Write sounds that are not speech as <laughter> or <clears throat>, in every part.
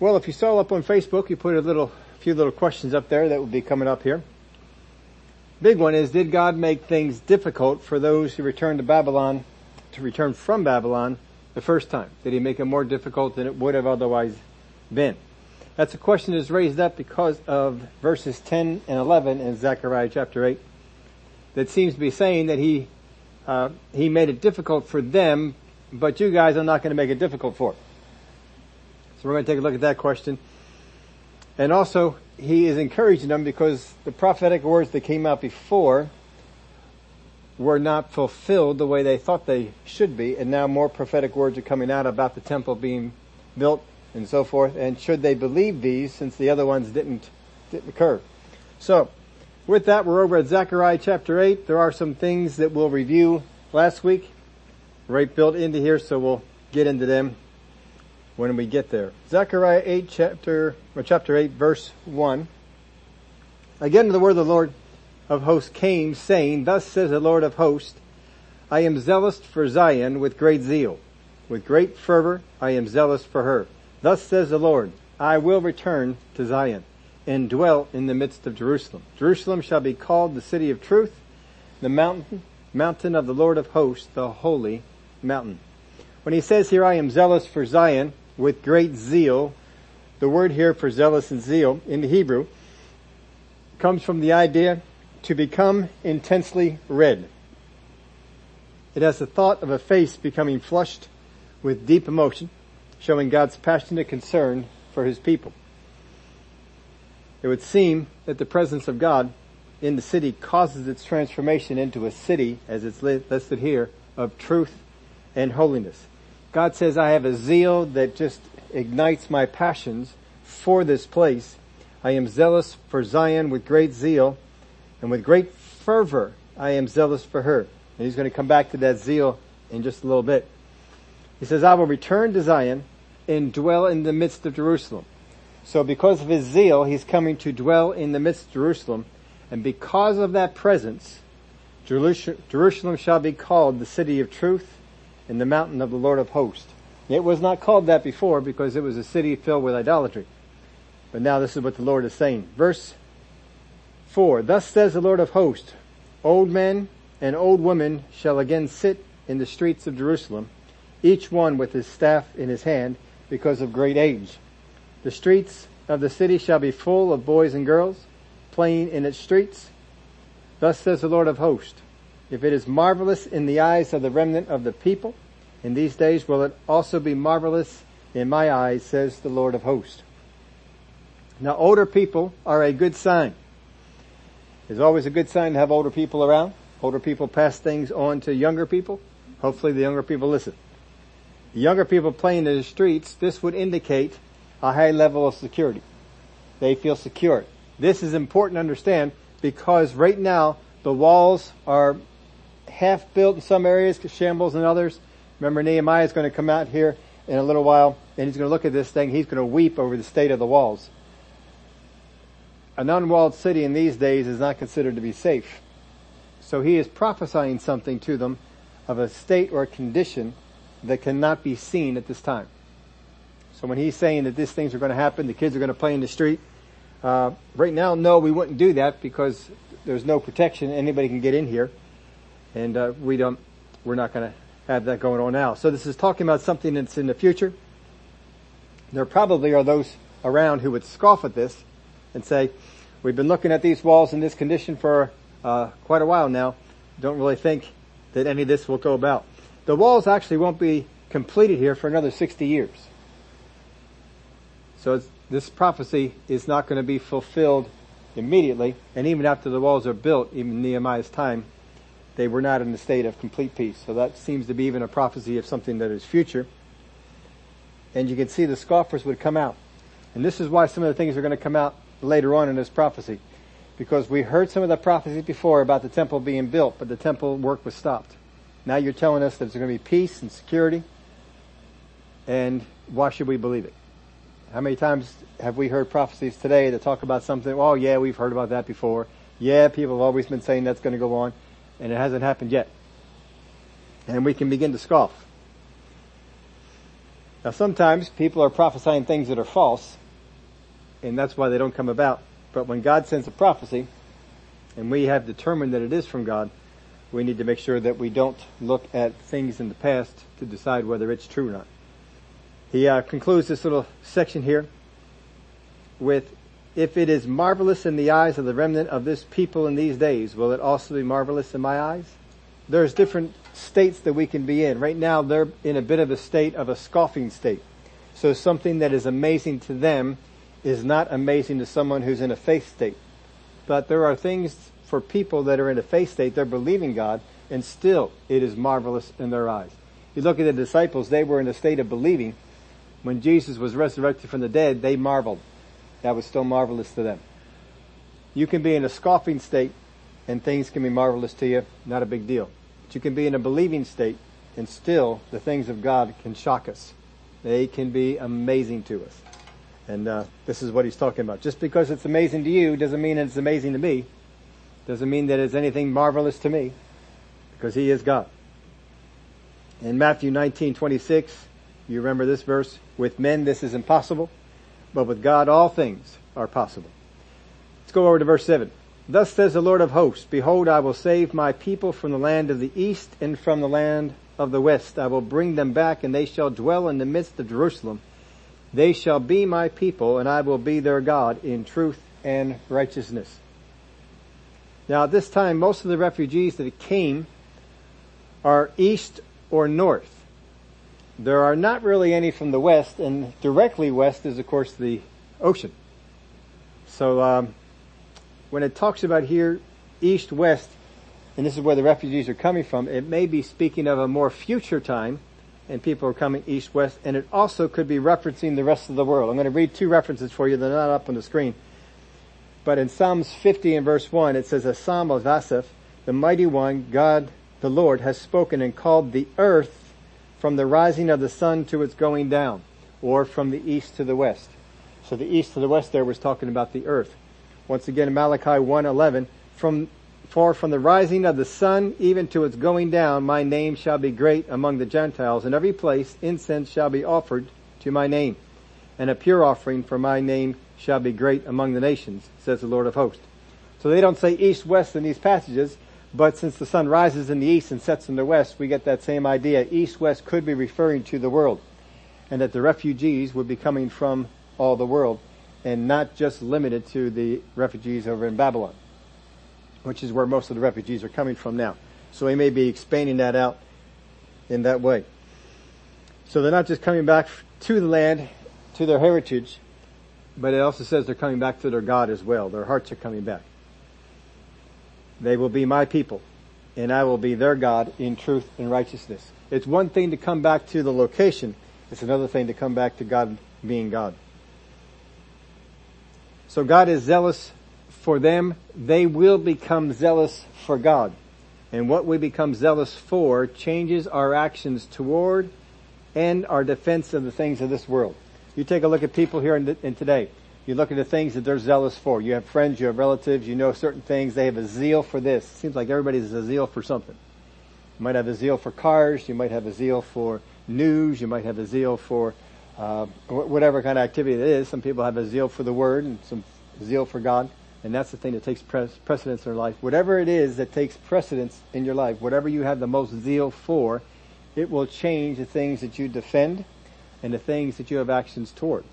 Well, if you saw up on Facebook, you put a little, a few little questions up there that will be coming up here. Big one is, did God make things difficult for those who returned to Babylon, to return from Babylon the first time? Did he make it more difficult than it would have otherwise been? That's a question that's raised up because of verses 10 and 11 in Zechariah chapter 8 that seems to be saying that he, uh, he made it difficult for them, but you guys are not going to make it difficult for. So we're going to take a look at that question. And also, he is encouraging them because the prophetic words that came out before were not fulfilled the way they thought they should be, and now more prophetic words are coming out about the temple being built and so forth. And should they believe these, since the other ones didn't didn't occur? So, with that, we're over at Zechariah chapter eight. There are some things that we'll review last week, right built into here, so we'll get into them when we get there. Zechariah 8 chapter, or chapter 8 verse 1. Again the word of the Lord of hosts came saying, Thus says the Lord of hosts, I am zealous for Zion with great zeal. With great fervor I am zealous for her. Thus says the Lord, I will return to Zion and dwell in the midst of Jerusalem. Jerusalem shall be called the city of truth, the mountain, mountain of the Lord of hosts, the holy mountain. When he says here, I am zealous for Zion, with great zeal. The word here for zealous and zeal in the Hebrew comes from the idea to become intensely red. It has the thought of a face becoming flushed with deep emotion, showing God's passionate concern for his people. It would seem that the presence of God in the city causes its transformation into a city, as it's listed here, of truth and holiness. God says, I have a zeal that just ignites my passions for this place. I am zealous for Zion with great zeal and with great fervor I am zealous for her. And he's going to come back to that zeal in just a little bit. He says, I will return to Zion and dwell in the midst of Jerusalem. So because of his zeal, he's coming to dwell in the midst of Jerusalem. And because of that presence, Jerusalem shall be called the city of truth in the mountain of the Lord of hosts. It was not called that before because it was a city filled with idolatry. But now this is what the Lord is saying. Verse 4, Thus says the Lord of hosts, Old men and old women shall again sit in the streets of Jerusalem, each one with his staff in his hand because of great age. The streets of the city shall be full of boys and girls playing in its streets. Thus says the Lord of hosts, if it is marvelous in the eyes of the remnant of the people, in these days will it also be marvelous in my eyes, says the Lord of hosts. Now older people are a good sign. It's always a good sign to have older people around. Older people pass things on to younger people. Hopefully the younger people listen. The younger people playing in the streets, this would indicate a high level of security. They feel secure. This is important to understand because right now the walls are half built in some areas, shambles in others. Remember Nehemiah is going to come out here in a little while and he's going to look at this thing. He's going to weep over the state of the walls. An unwalled city in these days is not considered to be safe. So he is prophesying something to them of a state or a condition that cannot be seen at this time. So when he's saying that these things are going to happen, the kids are going to play in the street, uh, right now, no, we wouldn't do that because there's no protection. Anybody can get in here and uh, we don't, we're not going to have that going on now. So this is talking about something that's in the future. There probably are those around who would scoff at this and say, we've been looking at these walls in this condition for uh, quite a while now. Don't really think that any of this will go about. The walls actually won't be completed here for another 60 years. So this prophecy is not going to be fulfilled immediately, and even after the walls are built, even Nehemiah's time, they were not in a state of complete peace. So that seems to be even a prophecy of something that is future. And you can see the scoffers would come out. And this is why some of the things are going to come out later on in this prophecy. Because we heard some of the prophecies before about the temple being built, but the temple work was stopped. Now you're telling us that there's going to be peace and security. And why should we believe it? How many times have we heard prophecies today that talk about something? Oh yeah, we've heard about that before. Yeah, people have always been saying that's going to go on and it hasn't happened yet. And we can begin to scoff. Now sometimes people are prophesying things that are false, and that's why they don't come about. But when God sends a prophecy, and we have determined that it is from God, we need to make sure that we don't look at things in the past to decide whether it's true or not. He uh, concludes this little section here with, if it is marvelous in the eyes of the remnant of this people in these days, will it also be marvelous in my eyes? There's different states that we can be in. Right now they're in a bit of a state of a scoffing state. So something that is amazing to them is not amazing to someone who's in a faith state. But there are things for people that are in a faith state, they're believing God, and still it is marvelous in their eyes. You look at the disciples, they were in a state of believing. When Jesus was resurrected from the dead, they marveled. That was still marvelous to them. You can be in a scoffing state and things can be marvelous to you, not a big deal. But you can be in a believing state and still the things of God can shock us. They can be amazing to us. And uh, this is what he's talking about. Just because it's amazing to you doesn't mean it's amazing to me. Doesn't mean that it's anything marvelous to me. Because he is God. In Matthew 19, 26, you remember this verse? With men this is impossible, but with God all things are possible. Let's go over to verse 7. Thus says the Lord of hosts, Behold, I will save my people from the land of the east and from the land of the west. I will bring them back and they shall dwell in the midst of Jerusalem. They shall be my people and I will be their God in truth and righteousness. Now at this time, most of the refugees that came are east or north. There are not really any from the west and directly west is of course the ocean. So, um, when it talks about here east west, and this is where the refugees are coming from, it may be speaking of a more future time and people are coming east west and it also could be referencing the rest of the world. I'm going to read two references for you. They're not up on the screen. But in Psalms 50 and verse 1 it says a psalm of Asaph, the mighty one, God the Lord has spoken and called the earth from the rising of the sun to its going down or from the east to the west. So the east to the west there was talking about the earth. Once again, Malachi 1:11, from for from the rising of the sun even to its going down, my name shall be great among the Gentiles. In every place incense shall be offered to my name, and a pure offering for my name shall be great among the nations, says the Lord of hosts. So they don't say east west in these passages, but since the sun rises in the east and sets in the west, we get that same idea. East west could be referring to the world, and that the refugees would be coming from all the world and not just limited to the refugees over in Babylon, which is where most of the refugees are coming from now. So he may be expanding that out in that way. So they're not just coming back to the land, to their heritage, but it also says they're coming back to their God as well. Their hearts are coming back. They will be my people, and I will be their God in truth and righteousness. It's one thing to come back to the location. It's another thing to come back to God being God. So God is zealous for them. They will become zealous for God. And what we become zealous for changes our actions toward and our defense of the things of this world. You take a look at people here in, today. You look at the things that they're zealous for. You have friends, you have relatives, you know certain things. They have a zeal for this. It seems like everybody has a zeal for something. You might have a zeal for cars. You might have a zeal for news. You might have a zeal for uh, whatever kind of activity it is. Some people have a zeal for the Word and some zeal for God, and that's the thing that takes precedence in their life. Whatever it is that takes precedence in your life, whatever you have the most zeal for, it will change the things that you defend and the things that you have actions toward.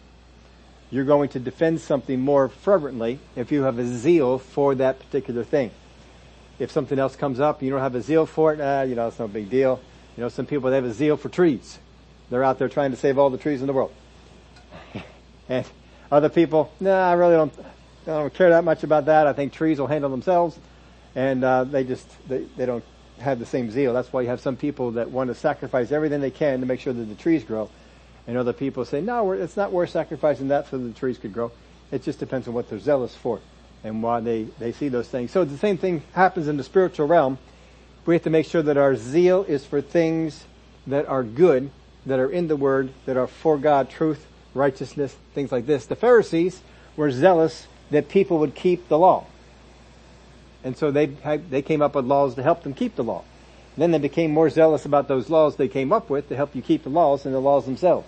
You're going to defend something more fervently if you have a zeal for that particular thing. If something else comes up, you don't have a zeal for it, ah, you know, it's no big deal. You know, some people, they have a zeal for trees. They're out there trying to save all the trees in the world. <laughs> and other people, no, nah, I really don't, I don't care that much about that. I think trees will handle themselves. And, uh, they just, they, they don't have the same zeal. That's why you have some people that want to sacrifice everything they can to make sure that the trees grow. And other people say, no, it's not worth sacrificing that so the trees could grow. It just depends on what they're zealous for and why they, they see those things. So the same thing happens in the spiritual realm. We have to make sure that our zeal is for things that are good that are in the Word, that are for God, truth, righteousness, things like this. The Pharisees were zealous that people would keep the law. And so they, they came up with laws to help them keep the law. Then they became more zealous about those laws they came up with to help you keep the laws and the laws themselves.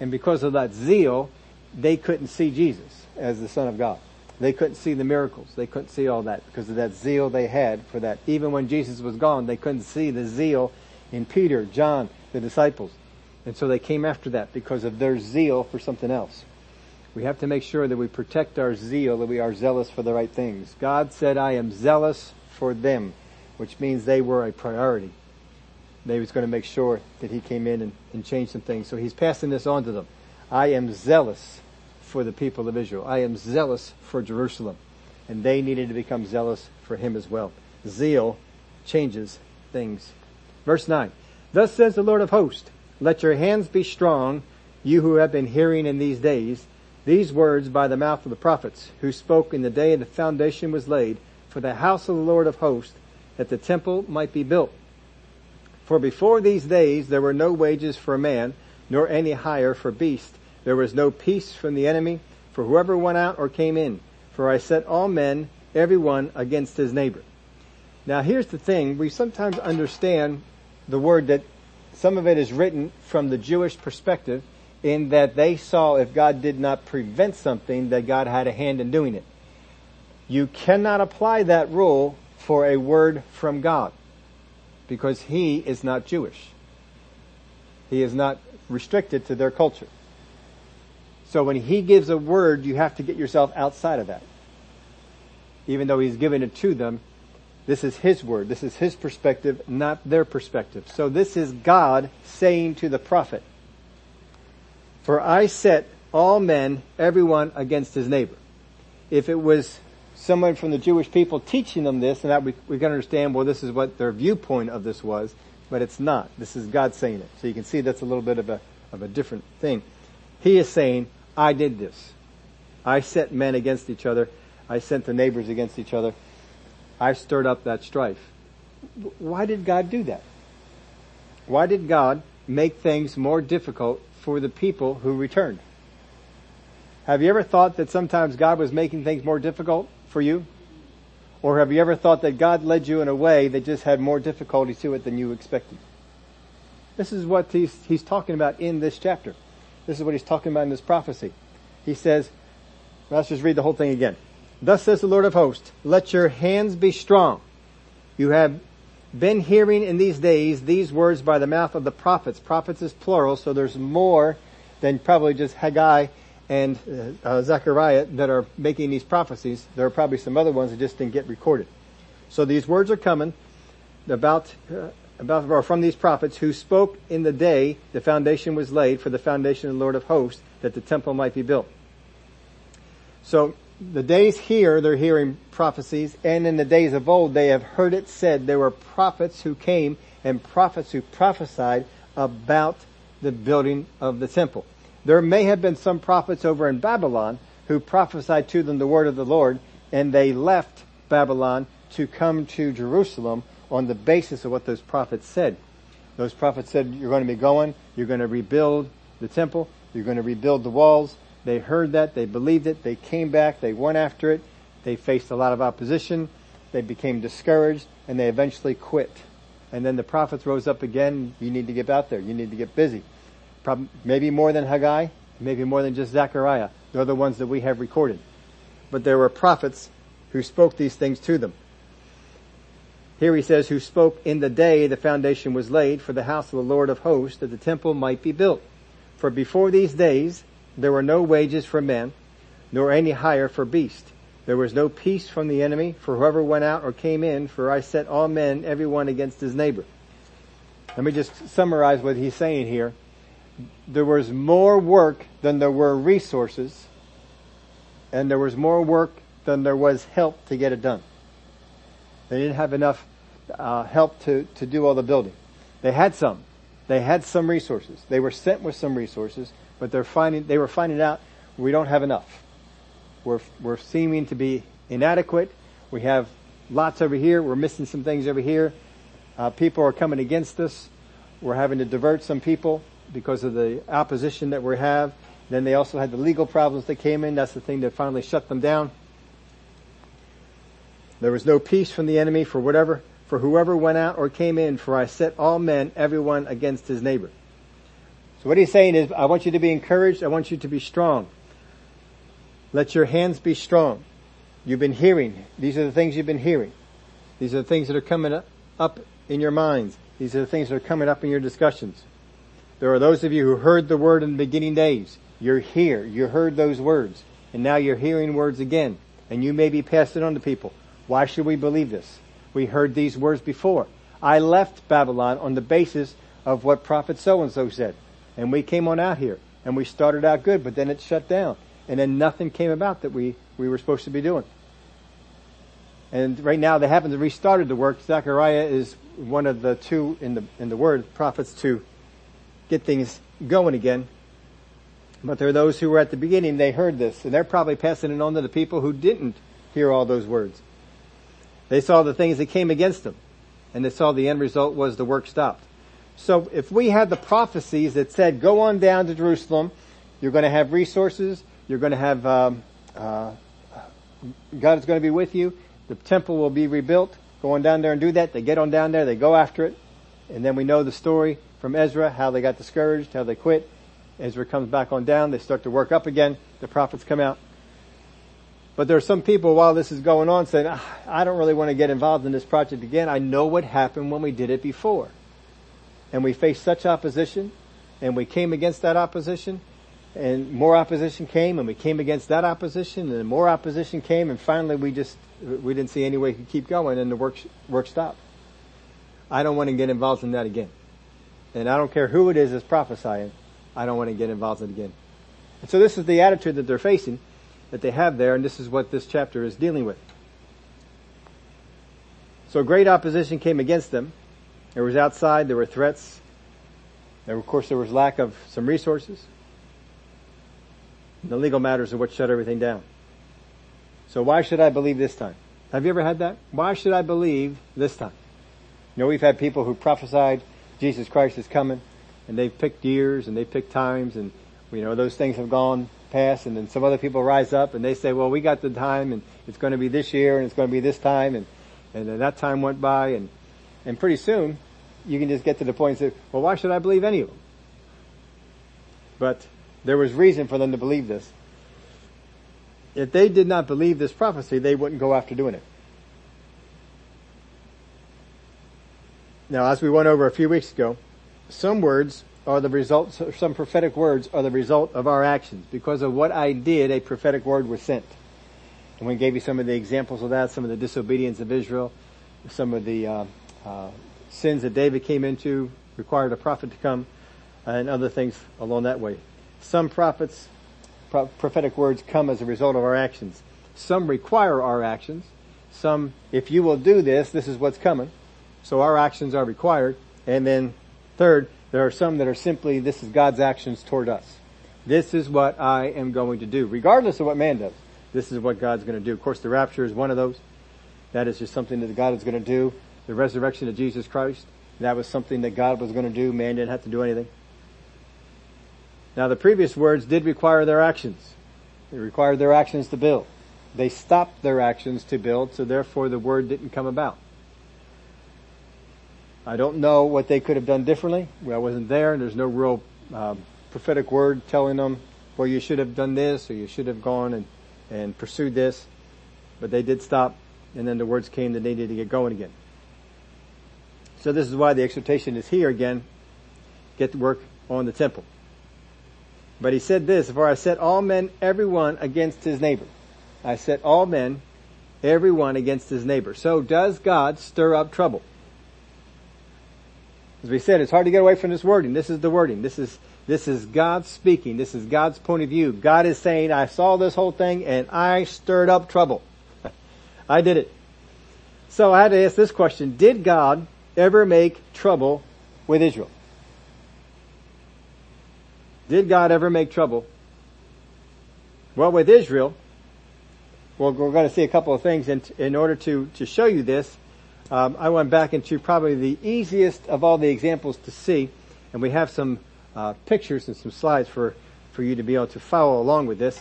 And because of that zeal, they couldn't see Jesus as the Son of God. They couldn't see the miracles. They couldn't see all that because of that zeal they had for that. Even when Jesus was gone, they couldn't see the zeal in Peter, John, the disciples. And so they came after that because of their zeal for something else. We have to make sure that we protect our zeal, that we are zealous for the right things. God said, I am zealous for them, which means they were a priority. They was going to make sure that he came in and, and changed some things. So he's passing this on to them. I am zealous for the people of Israel. I am zealous for Jerusalem. And they needed to become zealous for him as well. Zeal changes things. Verse 9. Thus says the Lord of hosts, let your hands be strong, you who have been hearing in these days, these words by the mouth of the prophets, who spoke in the day the foundation was laid, for the house of the Lord of hosts, that the temple might be built. For before these days there were no wages for man, nor any hire for beast, there was no peace from the enemy for whoever went out or came in. For I set all men, every one, against his neighbor. Now here's the thing. We sometimes understand the word that some of it is written from the Jewish perspective in that they saw if God did not prevent something that God had a hand in doing it. You cannot apply that rule for a word from God because he is not Jewish. He is not restricted to their culture. So when he gives a word, you have to get yourself outside of that. Even though he's given it to them, this is his word. This is his perspective, not their perspective. So this is God saying to the prophet, for I set all men, everyone against his neighbor. If it was someone from the Jewish people teaching them this, and that we, we can understand, well, this is what their viewpoint of this was, but it's not. This is God saying it. So you can see that's a little bit of a, of a different thing. He is saying, I did this. I set men against each other. I sent the neighbors against each other. I stirred up that strife. Why did God do that? Why did God make things more difficult for the people who returned? Have you ever thought that sometimes God was making things more difficult for you? Or have you ever thought that God led you in a way that just had more difficulty to it than you expected? This is what he's, he's talking about in this chapter. This is what he's talking about in this prophecy. He says, let's just read the whole thing again. Thus says the Lord of hosts, let your hands be strong. You have been hearing in these days these words by the mouth of the prophets. Prophets is plural, so there's more than probably just Haggai and uh, uh, Zechariah that are making these prophecies. There are probably some other ones that just didn't get recorded. So these words are coming about uh, about, or from these prophets who spoke in the day the foundation was laid for the foundation of the Lord of hosts that the temple might be built. So the days here, they're hearing prophecies, and in the days of old, they have heard it said there were prophets who came and prophets who prophesied about the building of the temple. There may have been some prophets over in Babylon who prophesied to them the word of the Lord, and they left Babylon to come to Jerusalem on the basis of what those prophets said. Those prophets said, you're going to be going, you're going to rebuild the temple, you're going to rebuild the walls. They heard that, they believed it, they came back, they went after it, they faced a lot of opposition, they became discouraged, and they eventually quit. And then the prophets rose up again, you need to get out there, you need to get busy. Probably, maybe more than Haggai, maybe more than just Zechariah. They're the ones that we have recorded. But there were prophets who spoke these things to them. Here he says, who spoke in the day the foundation was laid for the house of the Lord of hosts that the temple might be built. For before these days there were no wages for men, nor any hire for beast. There was no peace from the enemy for whoever went out or came in, for I set all men, every one against his neighbor. Let me just summarize what he's saying here. There was more work than there were resources, and there was more work than there was help to get it done. They didn't have enough uh, help to, to do all the building. They had some. They had some resources. They were sent with some resources, but they're finding, they were finding out we don't have enough. We're, we're seeming to be inadequate. We have lots over here. We're missing some things over here. Uh, people are coming against us. We're having to divert some people because of the opposition that we have. Then they also had the legal problems that came in. That's the thing that finally shut them down. There was no peace from the enemy for whatever, for whoever went out or came in, for I set all men, everyone against his neighbor. So what he's saying is, I want you to be encouraged. I want you to be strong. Let your hands be strong. You've been hearing. These are the things you've been hearing. These are the things that are coming up in your minds. These are the things that are coming up in your discussions. There are those of you who heard the word in the beginning days. You're here. You heard those words. And now you're hearing words again. And you may be passing on to people. Why should we believe this? We heard these words before. I left Babylon on the basis of what prophet so and so said. And we came on out here. And we started out good, but then it shut down. And then nothing came about that we, we were supposed to be doing. And right now they haven't restarted the work. Zechariah is one of the two in the, in the word prophets to get things going again. But there are those who were at the beginning, they heard this, and they're probably passing it on to the people who didn't hear all those words. They saw the things that came against them, and they saw the end result was the work stopped. So if we had the prophecies that said, go on down to Jerusalem, you're going to have resources, you're going to have, um, uh, God is going to be with you, the temple will be rebuilt. Go on down there and do that. They get on down there, they go after it. And then we know the story from Ezra, how they got discouraged, how they quit. Ezra comes back on down, they start to work up again, the prophets come out. But there are some people while this is going on saying, ah, I don't really want to get involved in this project again. I know what happened when we did it before. And we faced such opposition and we came against that opposition and more opposition came and we came against that opposition and more opposition came and finally we just we didn't see any way to keep going and the work, work stopped. I don't want to get involved in that again. And I don't care who it is that's prophesying. I don't want to get involved in it again. And so this is the attitude that they're facing, that they have there, and this is what this chapter is dealing with. So great opposition came against them. There was outside, there were threats. There, of course, there was lack of some resources. The legal matters are what shut everything down. So why should I believe this time? Have you ever had that? Why should I believe this time? You know, we've had people who prophesied Jesus Christ is coming and they've picked years and they've picked times and, you know, those things have gone past and then some other people rise up and they say, well, we got the time and it's going to be this year and it's going to be this time and, and then that time went by and, and pretty soon you can just get to the point and say, well, why should I believe any of them? But there was reason for them to believe this if they did not believe this prophecy, they wouldn't go after doing it. Now, as we went over a few weeks ago, some words are the result, some prophetic words are the result of our actions. Because of what I did, a prophetic word was sent. And we gave you some of the examples of that, some of the disobedience of Israel, some of the uh, uh, sins that David came into required a prophet to come, and other things along that way. Some prophets prophetic words come as a result of our actions. Some require our actions. Some, if you will do this, this is what's coming. So our actions are required. And then third, there are some that are simply, this is God's actions toward us. This is what I am going to do, regardless of what man does. This is what God's going to do. Of course, the rapture is one of those. That is just something that God is going to do. The resurrection of Jesus Christ, that was something that God was going to do. Man didn't have to do anything. Now the previous words did require their actions. They required their actions to build. They stopped their actions to build, so therefore the word didn't come about. I don't know what they could have done differently. I wasn't there, and there's no real um, prophetic word telling them, well, you should have done this, or you should have gone and, and pursued this. But they did stop, and then the words came that they needed to get going again. So this is why the exhortation is here again. Get to work on the temple. But he said this, for I set all men, everyone against his neighbor. I set all men, everyone against his neighbor. So does God stir up trouble? As we said, it's hard to get away from this wording. This is the wording. This is, this is God speaking. This is God's point of view. God is saying, I saw this whole thing and I stirred up trouble. <laughs> I did it. So I had to ask this question. Did God ever make trouble with Israel? Did God ever make trouble? Well, with Israel, well, we're going to see a couple of things in, in order to, to show you this. Um, I went back into probably the easiest of all the examples to see, and we have some uh, pictures and some slides for, for you to be able to follow along with this.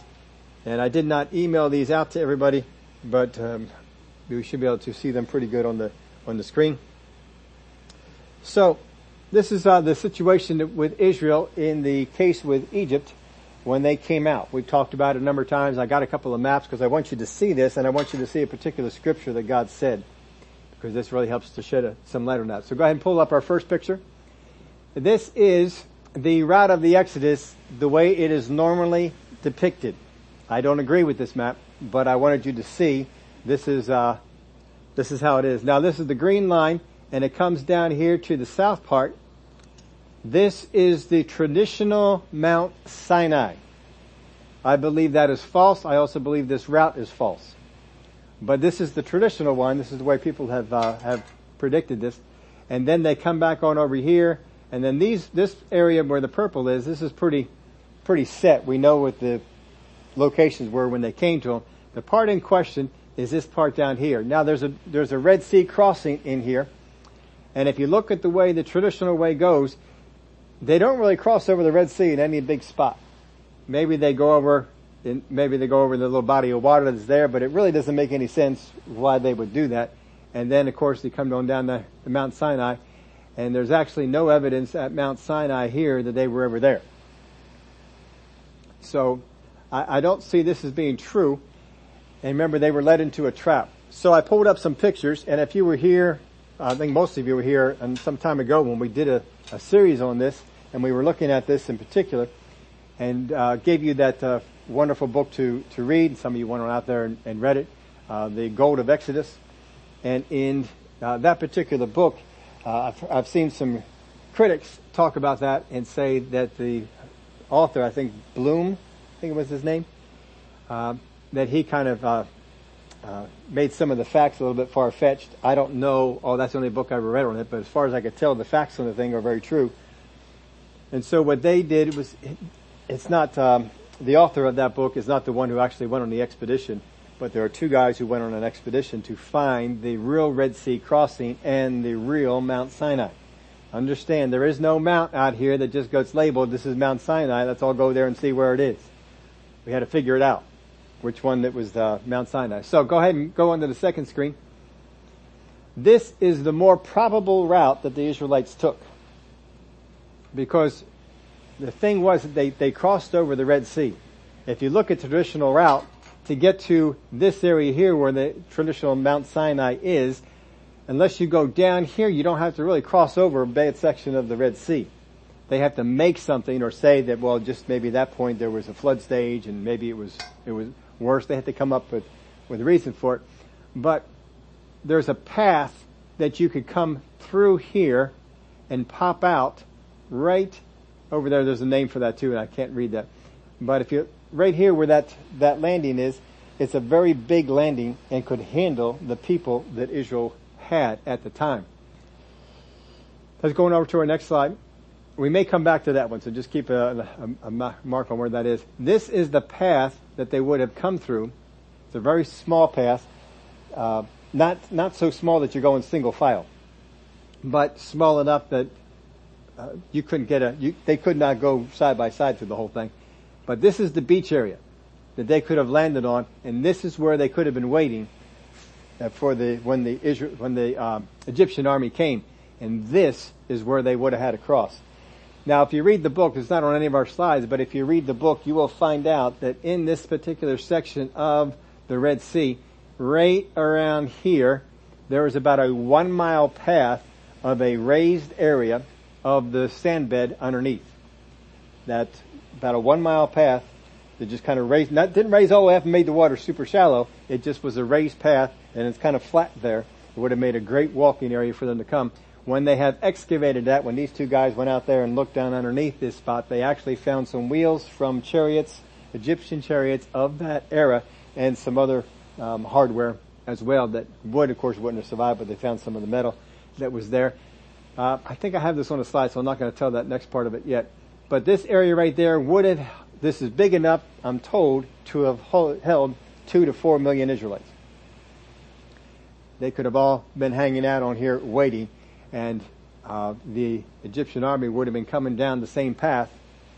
And I did not email these out to everybody, but um, we should be able to see them pretty good on the on the screen. So this is uh, the situation with Israel in the case with Egypt when they came out. We've talked about it a number of times. I got a couple of maps because I want you to see this and I want you to see a particular scripture that God said because this really helps to shed a, some light on that. So go ahead and pull up our first picture. This is the route of the Exodus the way it is normally depicted. I don't agree with this map, but I wanted you to see this is, uh, this is how it is. Now this is the green line and it comes down here to the south part. This is the traditional Mount Sinai. I believe that is false. I also believe this route is false. But this is the traditional one. This is the way people have, uh, have predicted this. And then they come back on over here. And then these, this area where the purple is, this is pretty, pretty set. We know what the locations were when they came to them. The part in question is this part down here. Now there's a, there's a Red Sea crossing in here. And if you look at the way the traditional way goes, they don't really cross over the Red Sea in any big spot. Maybe they go over maybe they go over the little body of water that's there, but it really doesn't make any sense why they would do that. And then of course they come on down the Mount Sinai, and there's actually no evidence at Mount Sinai here that they were ever there. So I, I don't see this as being true. And remember, they were led into a trap. So I pulled up some pictures, and if you were here, I think most of you were here and some time ago when we did a, a series on this, and we were looking at this in particular, and uh, gave you that uh, wonderful book to, to read. Some of you went on out there and, and read it, uh, The Gold of Exodus. And in uh, that particular book, uh, I've, I've, seen some critics talk about that and say that the author, I think Blum, I think it was his name, uh, that he kind of uh, uh, made some of the facts a little bit far-fetched. I don't know, oh, that's the only book I ever read on it, but as far as I could tell, the facts on the thing are very true. And so what they did was, it's not, um, the author of that book is not the one who actually went on the expedition, but there are two guys who went on an expedition to find the real Red Sea crossing and the real Mount Sinai. Understand, there is no mount out here that just gets labeled, this is Mount Sinai, let's all go there and see where it is. We had to figure it out, which one that was uh, Mount Sinai. So go ahead and go on to the second screen. This is the more probable route that the Israelites took. Because the thing was that they, they crossed over the Red Sea. If you look at the traditional route, to get to this area here where the traditional Mount Sinai is, unless you go down here, you don't have to really cross over a bad section of the Red Sea. They have to make something or say that, well, just maybe at that point there was a flood stage and maybe it was, it was worse. They had to come up with, with a reason for it. But there's a path that you could come through here and pop out right over there, there's a name for that too, and I can't read that. But if you, right here where that, that landing is, it's a very big landing and could handle the people that Israel had at the time. Let's go on over to our next slide. We may come back to that one, so just keep a, a, a mark on where that is. This is the path that they would have come through. It's a very small path, uh, not not so small that you're going single file, but small enough that uh, you couldn't get a, you, they could not go side by side through the whole thing. But this is the beach area that they could have landed on, and this is where they could have been waiting uh, for the, when the Israel, when the um, Egyptian army came. And this is where they would have had to cross. Now, if you read the book, it's not on any of our slides, but if you read the book, you will find out that in this particular section of the Red Sea, right around here, there is about a one mile path of a raised area of the sand bed underneath. That about a one mile path that just kind of raised, not, didn't raise all the way up and made the water super shallow. It just was a raised path and it's kind of flat there. It would have made a great walking area for them to come. When they have excavated that, when these two guys went out there and looked down underneath this spot, they actually found some wheels from chariots, Egyptian chariots of that era, and some other um, hardware as well that would, of course, wouldn't have survived, but they found some of the metal that was there. Uh, I think I have this on a slide, so I'm not going to tell that next part of it yet. But this area right there would have, this is big enough, I'm told, to have held two to four million Israelites. They could have all been hanging out on here waiting, and uh, the Egyptian army would have been coming down the same path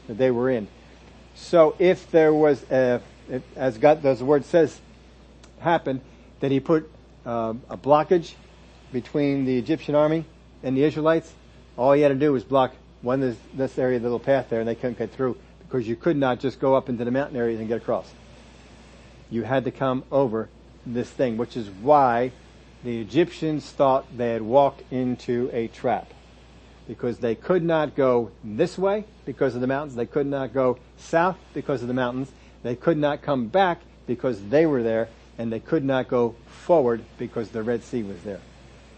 that they were in. So if there was, a, if, as God, as the word says, happened, that he put uh, a blockage between the Egyptian army and the Israelites, All you had to do was block one this, this area, the little path there, and they couldn't get through because you could not just go up into the mountain areas and get across. You had to come over this thing, which is why the Egyptians thought they had walked into a trap. Because they could not go this way because of the mountains. They could not go south because of the mountains. They could not come back because they were there. And they could not go forward because the Red Sea was there.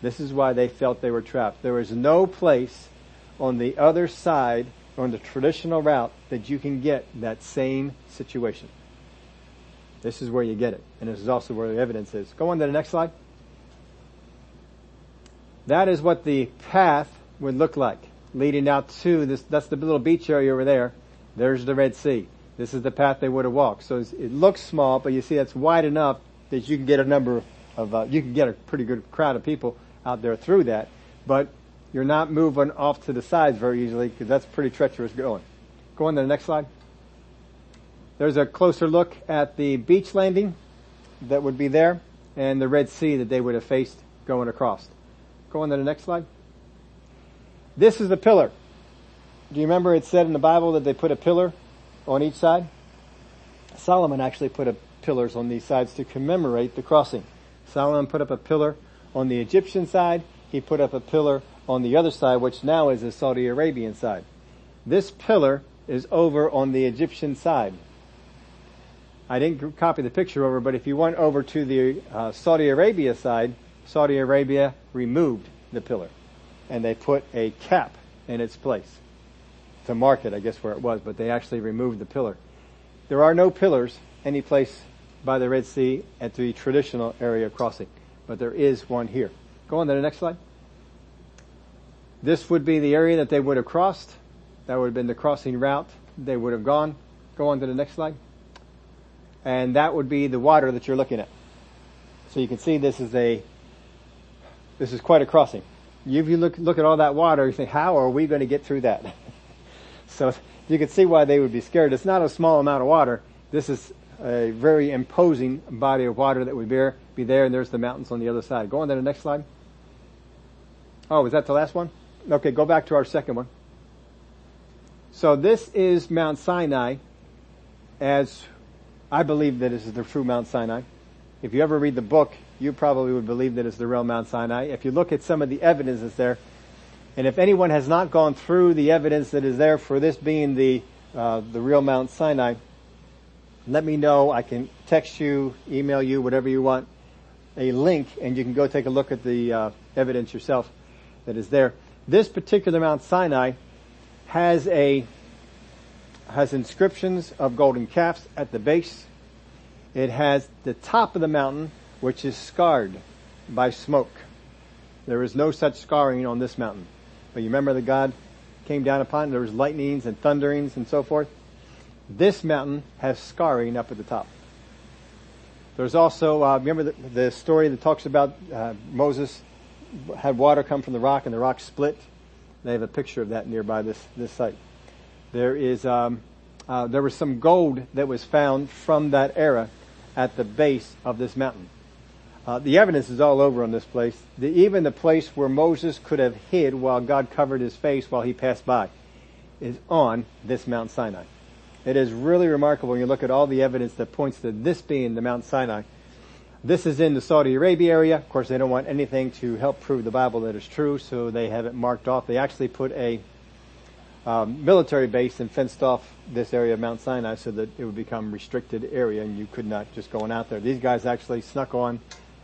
This is why they felt they were trapped. There is no place on the other side, on the traditional route, that you can get that same situation. This is where you get it. And this is also where the evidence is. Go on to the next slide. That is what the path would look like leading out to this, that's the little beach area over there. There's the Red Sea. This is the path they would have walked. So it looks small, but you see it's wide enough that you can get a number of, uh, you can get a pretty good crowd of people out there through that. But you're not moving off to the sides very easily because that's pretty treacherous going. Go on to the next slide. There's a closer look at the beach landing that would be there and the Red Sea that they would have faced going across. Go on to the next slide. This is the pillar. Do you remember it said in the Bible that they put a pillar on each side? Solomon actually put pillars on these sides to commemorate the crossing. Solomon put up a pillar on the Egyptian side. He put up a pillar on the other side, which now is the Saudi Arabian side. This pillar is over on the Egyptian side. I didn't copy the picture over, but if you went over to the uh, Saudi Arabia side, Saudi Arabia removed the pillar and they put a cap in its place to mark it, I guess where it was, but they actually removed the pillar. There are no pillars any place by the Red Sea at the traditional area crossing, but there is one here. Go on to the next slide. This would be the area that they would have crossed. That would have been the crossing route they would have gone. Go on to the next slide. And that would be the water that you're looking at. So you can see this is a, this is quite a crossing. If you look, look at all that water, you think, how are we going to get through that? <laughs> so you can see why they would be scared. It's not a small amount of water. This is a very imposing body of water that would be there, and there's the mountains on the other side. Go on to the next slide. Oh, was that the last one? Okay, go back to our second one. So this is Mount Sinai as I believe that this is the true Mount Sinai. If you ever read the book, you probably would believe that it's the real Mount Sinai. If you look at some of the evidence that's there, and if anyone has not gone through the evidence that is there for this being the uh, the real Mount Sinai, let me know. I can text you, email you, whatever you want, a link, and you can go take a look at the uh, evidence yourself that is there. This particular Mount Sinai has a has inscriptions of golden calves at the base. It has the top of the mountain, which is scarred by smoke. There is no such scarring on this mountain. But you remember that God came down upon it, there was lightnings and thunderings and so forth. This mountain has scarring up at the top. There's also, uh, remember the, the, story that talks about uh, Moses had water come from the rock and the rock split? They have a picture of that nearby this, this site. There is, um, uh, there was some gold that was found from that era at the base of this mountain. Uh, the evidence is all over on this place. The, even the place where Moses could have hid while God covered his face while he passed by is on this Mount Sinai. It is really remarkable when you look at all the evidence that points to this being the Mount Sinai. This is in the Saudi Arabia area. Of course, they don't want anything to help prove the Bible that is true, so they have it marked off. They actually put a um, military base and fenced off this area of Mount Sinai so that it would become restricted area and you could not just go on out there. These guys actually snuck on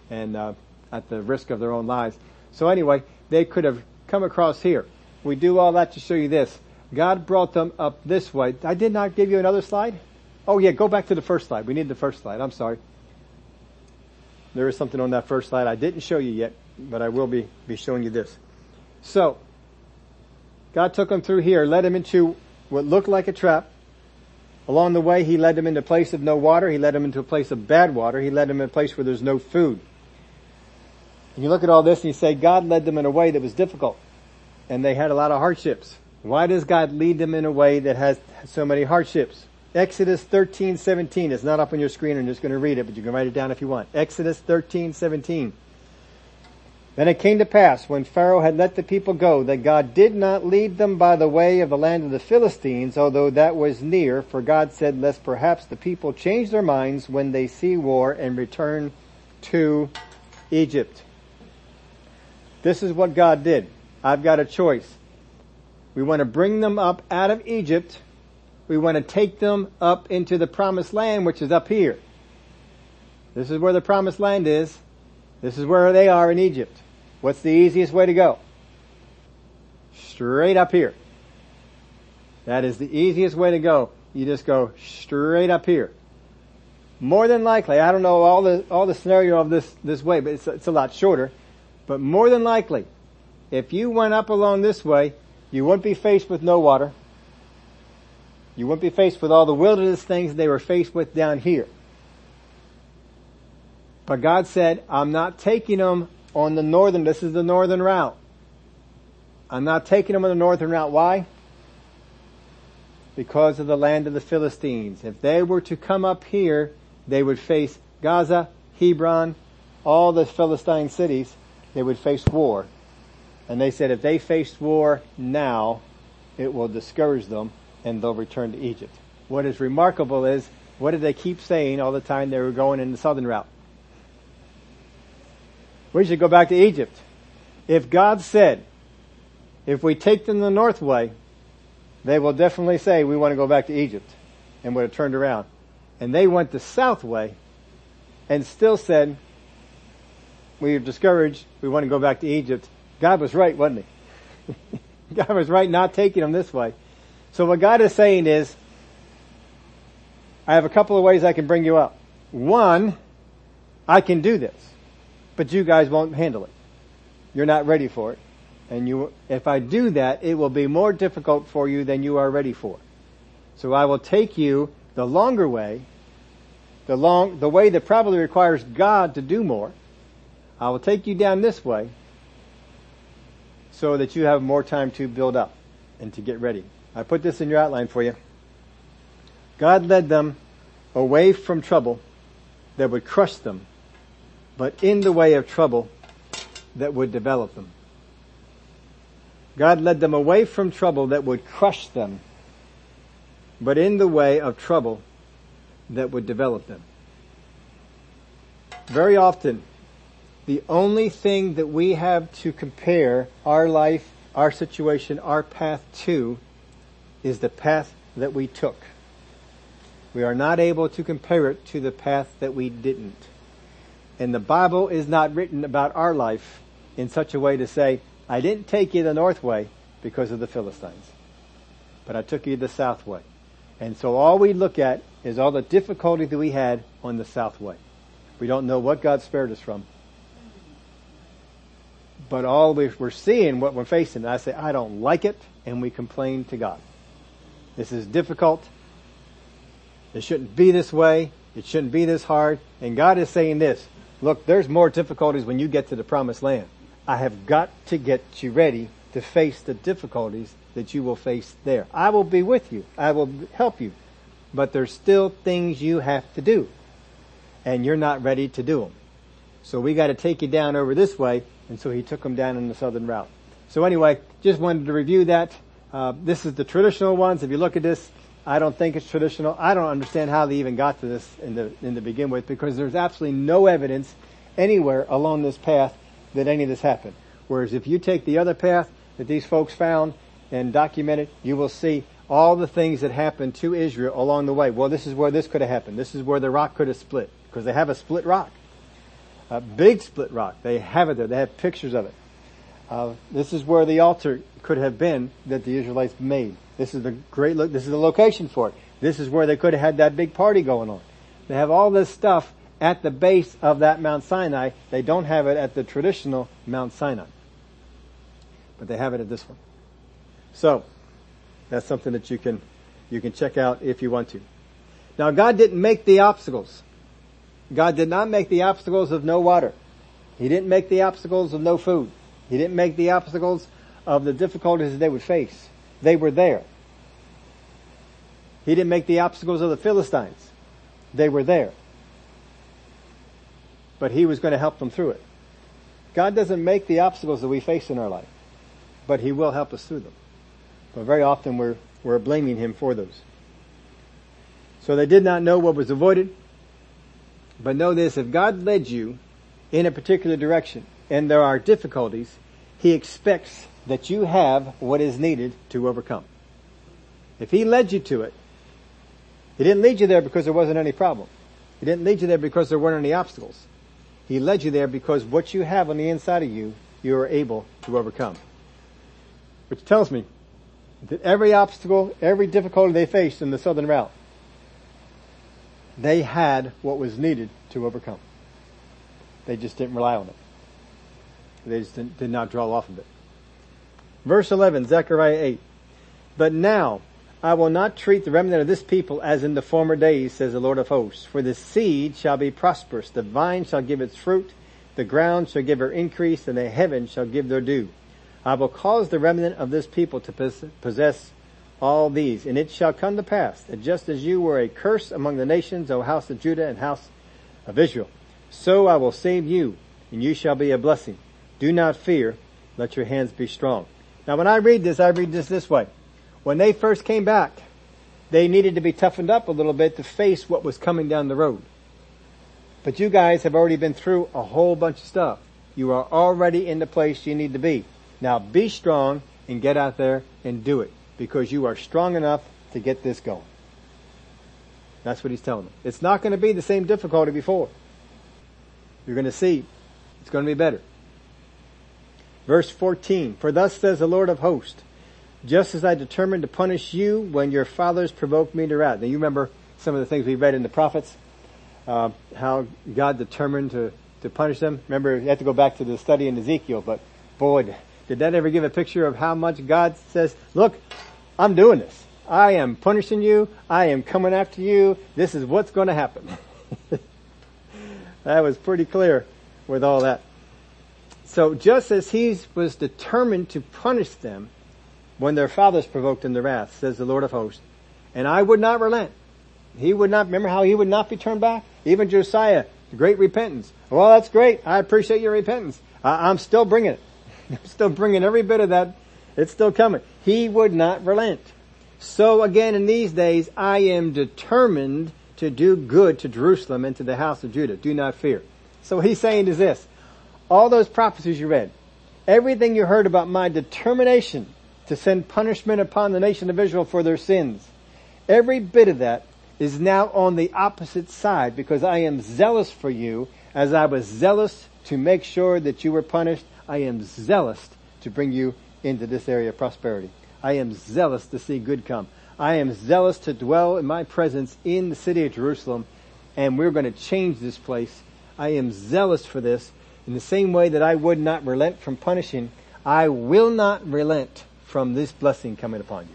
and uh, at the risk of their own lives. So anyway, they could have come across here. We do all that to show you this. God brought them up this way. I did not give you another slide? Oh yeah, go back to the first slide. We need the first slide. I'm sorry. There is something on that first slide I didn't show you yet, but I will be, be showing you this. So, God took them through here, led them into what looked like a trap. Along the way, He led them into a place of no water. He led them into a place of bad water. He led them in a place where there's no food. And you look at all this and you say, God led them in a way that was difficult. And they had a lot of hardships. Why does God lead them in a way that has so many hardships? Exodus 13, 17. It's not up on your screen. I'm just going to read it, but you can write it down if you want. Exodus 13, 17. Then it came to pass when Pharaoh had let the people go that God did not lead them by the way of the land of the Philistines, although that was near, for God said, lest perhaps the people change their minds when they see war and return to Egypt. This is what God did. I've got a choice. We want to bring them up out of Egypt. We want to take them up into the promised land, which is up here. This is where the promised land is. This is where they are in Egypt. What's the easiest way to go? Straight up here. That is the easiest way to go. You just go straight up here. More than likely, I don't know all the, all the scenario of this, this way, but it's, it's a lot shorter. But more than likely, if you went up along this way, you wouldn't be faced with no water. You wouldn't be faced with all the wilderness things they were faced with down here. But God said, I'm not taking them on the northern, this is the northern route. I'm not taking them on the northern route. Why? Because of the land of the Philistines. If they were to come up here, they would face Gaza, Hebron, all the Philistine cities. They would face war. And they said if they faced war now, it will discourage them and they'll return to Egypt. What is remarkable is, what did they keep saying all the time they were going in the southern route? We should go back to Egypt. If God said, if we take them the north way, they will definitely say we want to go back to Egypt and would have turned around. And they went the south way and still said, we are discouraged, we want to go back to Egypt. God was right, wasn't he? <laughs> God was right not taking them this way. So what God is saying is, I have a couple of ways I can bring you up. One, I can do this but you guys won't handle it. You're not ready for it. And you, if I do that, it will be more difficult for you than you are ready for. So I will take you the longer way, the long, the way that probably requires God to do more. I will take you down this way so that you have more time to build up and to get ready. I put this in your outline for you. God led them away from trouble that would crush them but in the way of trouble that would develop them. God led them away from trouble that would crush them, but in the way of trouble that would develop them. Very often, the only thing that we have to compare our life, our situation, our path to is the path that we took. We are not able to compare it to the path that we didn't. And the Bible is not written about our life in such a way to say, I didn't take you the north way because of the Philistines, but I took you the south way. And so all we look at is all the difficulty that we had on the south way. We don't know what God spared us from. But all we're seeing, what we're facing, I say, I don't like it, and we complain to God. This is difficult. It shouldn't be this way. It shouldn't be this hard. And God is saying this, Look, there's more difficulties when you get to the promised land. I have got to get you ready to face the difficulties that you will face there. I will be with you. I will help you. But there's still things you have to do. And you're not ready to do them. So we gotta take you down over this way. And so he took them down in the southern route. So anyway, just wanted to review that. Uh, this is the traditional ones. If you look at this, I don't think it's traditional. I don't understand how they even got to this in the, in the begin with because there's absolutely no evidence anywhere along this path that any of this happened. Whereas if you take the other path that these folks found and documented, you will see all the things that happened to Israel along the way. Well, this is where this could have happened. This is where the rock could have split because they have a split rock. A big split rock. They have it there. They have pictures of it. Uh, this is where the altar could have been that the Israelites made. This is the great look. This is the location for it. This is where they could have had that big party going on. They have all this stuff at the base of that Mount Sinai. They don't have it at the traditional Mount Sinai. But they have it at this one. So, that's something that you can, you can check out if you want to. Now God didn't make the obstacles. God did not make the obstacles of no water. He didn't make the obstacles of no food. He didn't make the obstacles of the difficulties that they would face. They were there. He didn't make the obstacles of the Philistines. They were there. But he was going to help them through it. God doesn't make the obstacles that we face in our life, but He will help us through them. But very often we're, we're blaming Him for those. So they did not know what was avoided, but know this, if God led you in a particular direction and there are difficulties, He expects that you have what is needed to overcome. If He led you to it, He didn't lead you there because there wasn't any problem. He didn't lead you there because there weren't any obstacles. He led you there because what you have on the inside of you, you are able to overcome. Which tells me that every obstacle, every difficulty they faced in the southern route, they had what was needed to overcome. They just didn't rely on it. They just did not draw off of it. Verse 11, Zechariah 8. But now, I will not treat the remnant of this people as in the former days, says the Lord of hosts. For the seed shall be prosperous, the vine shall give its fruit, the ground shall give her increase, and the heavens shall give their dew. I will cause the remnant of this people to possess all these, and it shall come to pass that just as you were a curse among the nations, O house of Judah and house of Israel, so I will save you, and you shall be a blessing. Do not fear, let your hands be strong. Now when I read this, I read this this way. When they first came back, they needed to be toughened up a little bit to face what was coming down the road. But you guys have already been through a whole bunch of stuff. You are already in the place you need to be. Now be strong and get out there and do it because you are strong enough to get this going. That's what he's telling them. It's not going to be the same difficulty before. You're going to see it's going to be better. Verse 14, for thus says the Lord of hosts, just as I determined to punish you when your fathers provoked me to wrath. Now you remember some of the things we read in the prophets, uh, how God determined to, to punish them. Remember, you have to go back to the study in Ezekiel, but boy, did that ever give a picture of how much God says, look, I'm doing this. I am punishing you. I am coming after you. This is what's going to happen. <laughs> that was pretty clear with all that. So just as he was determined to punish them, when their fathers provoked him to wrath, says the Lord of hosts. And I would not relent. He would not, remember how he would not be turned back? Even Josiah, the great repentance. Well, that's great. I appreciate your repentance. I, am still bringing it. <laughs> I'm still bringing every bit of that. It's still coming. He would not relent. So again in these days, I am determined to do good to Jerusalem and to the house of Judah. Do not fear. So what he's saying is this. All those prophecies you read, everything you heard about my determination to send punishment upon the nation of Israel for their sins. Every bit of that is now on the opposite side because I am zealous for you as I was zealous to make sure that you were punished. I am zealous to bring you into this area of prosperity. I am zealous to see good come. I am zealous to dwell in my presence in the city of Jerusalem and we're going to change this place. I am zealous for this in the same way that I would not relent from punishing. I will not relent from this blessing coming upon you.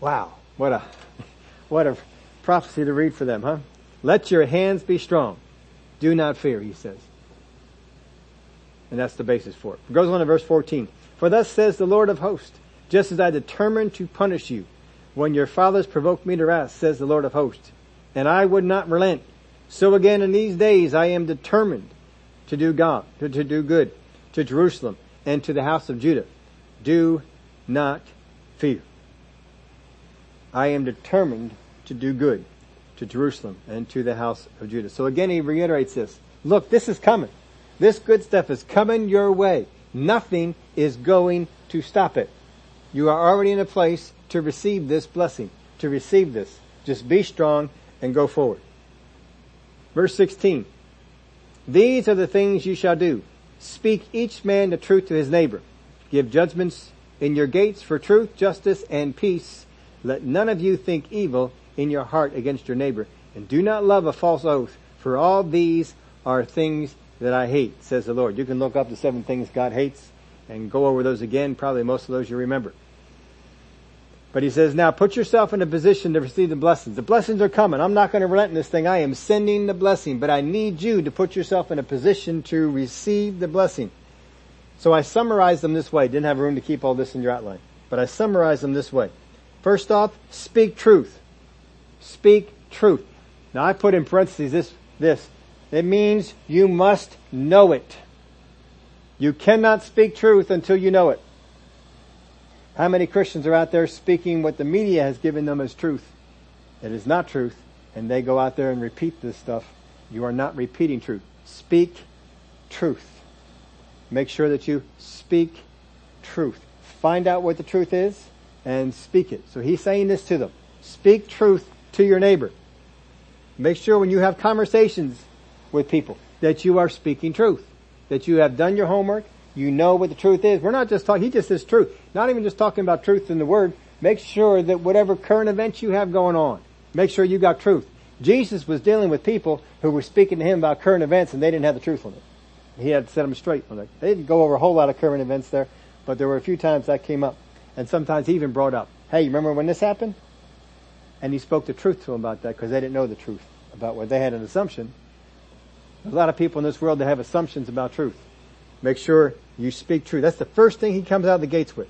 Wow. What a, <laughs> what a prophecy to read for them, huh? Let your hands be strong. Do not fear, he says. And that's the basis for it. it goes on to verse 14. For thus says the Lord of hosts, just as I determined to punish you when your fathers provoked me to wrath, says the Lord of hosts, and I would not relent. So again in these days I am determined to do God, to, to do good to Jerusalem and to the house of Judah do not fear. I am determined to do good to Jerusalem and to the house of Judah. So again, he reiterates this. Look, this is coming. This good stuff is coming your way. Nothing is going to stop it. You are already in a place to receive this blessing, to receive this. Just be strong and go forward. Verse 16. These are the things you shall do. Speak each man the truth to his neighbor Give judgments in your gates for truth, justice, and peace. Let none of you think evil in your heart against your neighbor. And do not love a false oath, for all these are things that I hate, says the Lord. You can look up the seven things God hates and go over those again. Probably most of those you remember. But he says, now put yourself in a position to receive the blessings. The blessings are coming. I'm not going to relent in this thing. I am sending the blessing, but I need you to put yourself in a position to receive the blessing. So I summarized them this way. Didn't have room to keep all this in your outline. But I summarized them this way. First off, speak truth. Speak truth. Now I put in parentheses this, this. It means you must know it. You cannot speak truth until you know it. How many Christians are out there speaking what the media has given them as truth? It is not truth, and they go out there and repeat this stuff. You are not repeating truth. Speak truth. Make sure that you speak truth. Find out what the truth is and speak it. So he's saying this to them. Speak truth to your neighbor. Make sure when you have conversations with people that you are speaking truth. That you have done your homework. You know what the truth is. We're not just talking, he just says truth. Not even just talking about truth in the word. Make sure that whatever current events you have going on, make sure you got truth. Jesus was dealing with people who were speaking to him about current events and they didn't have the truth on it. He had to set them straight on it. They didn't go over a whole lot of current events there, but there were a few times that came up. And sometimes he even brought up, hey, you remember when this happened? And he spoke the truth to them about that because they didn't know the truth about what they had an assumption. There's a lot of people in this world that have assumptions about truth. Make sure you speak truth. That's the first thing he comes out of the gates with.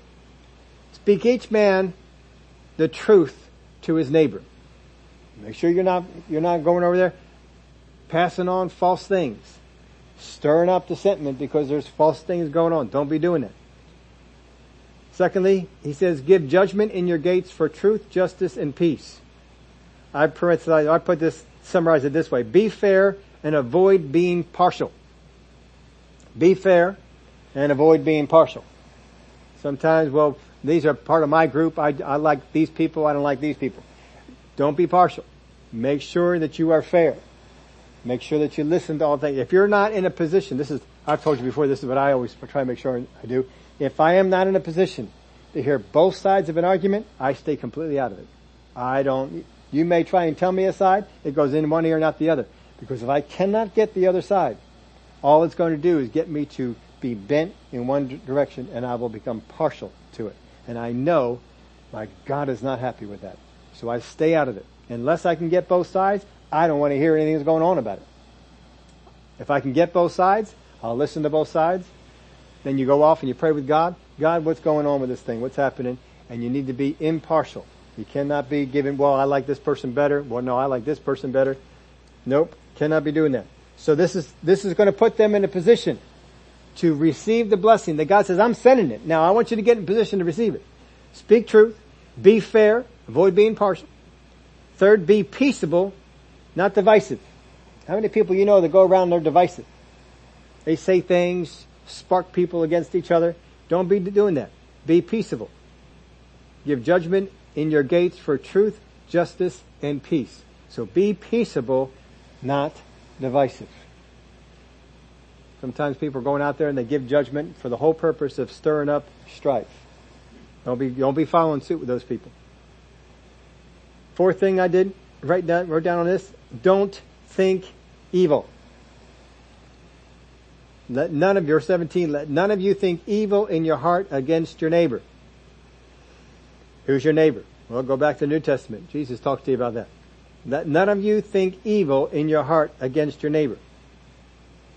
Speak each man the truth to his neighbor. Make sure you're not, you're not going over there passing on false things, stirring up the sentiment because there's false things going on. Don't be doing that. Secondly, he says, give judgment in your gates for truth, justice, and peace. I I put this, summarize it this way. Be fair and avoid being partial. Be fair and avoid being partial. Sometimes, well, these are part of my group. I, I like these people. I don't like these people. Don't be partial. Make sure that you are fair. Make sure that you listen to all things. If you're not in a position, this is, I've told you before, this is what I always try to make sure I do. If I am not in a position to hear both sides of an argument, I stay completely out of it. I don't, you may try and tell me a side, it goes in one ear, not the other. Because if I cannot get the other side, all it's going to do is get me to be bent in one direction and I will become partial to it. And I know my God is not happy with that. So I stay out of it. Unless I can get both sides, I don't want to hear anything that's going on about it. If I can get both sides, I'll listen to both sides. Then you go off and you pray with God. God, what's going on with this thing? What's happening? And you need to be impartial. You cannot be given, well, I like this person better. Well, no, I like this person better. Nope. Cannot be doing that. So this is, this is going to put them in a position to receive the blessing that God says, I'm sending it. Now I want you to get in position to receive it. Speak truth. Be fair. Avoid being partial. Third, be peaceable, not divisive. How many people you know that go around they're divisive? They say things, spark people against each other. Don't be doing that. Be peaceable. Give judgment in your gates for truth, justice, and peace. So be peaceable, not divisive. Sometimes people are going out there and they give judgment for the whole purpose of stirring up strife. Don't be, don't be following suit with those people. Fourth thing I did, write down, wrote down on this, don't think evil. Let none of your 17, let none of you think evil in your heart against your neighbor. Who's your neighbor? Well, go back to the New Testament. Jesus talks to you about that. Let none of you think evil in your heart against your neighbor.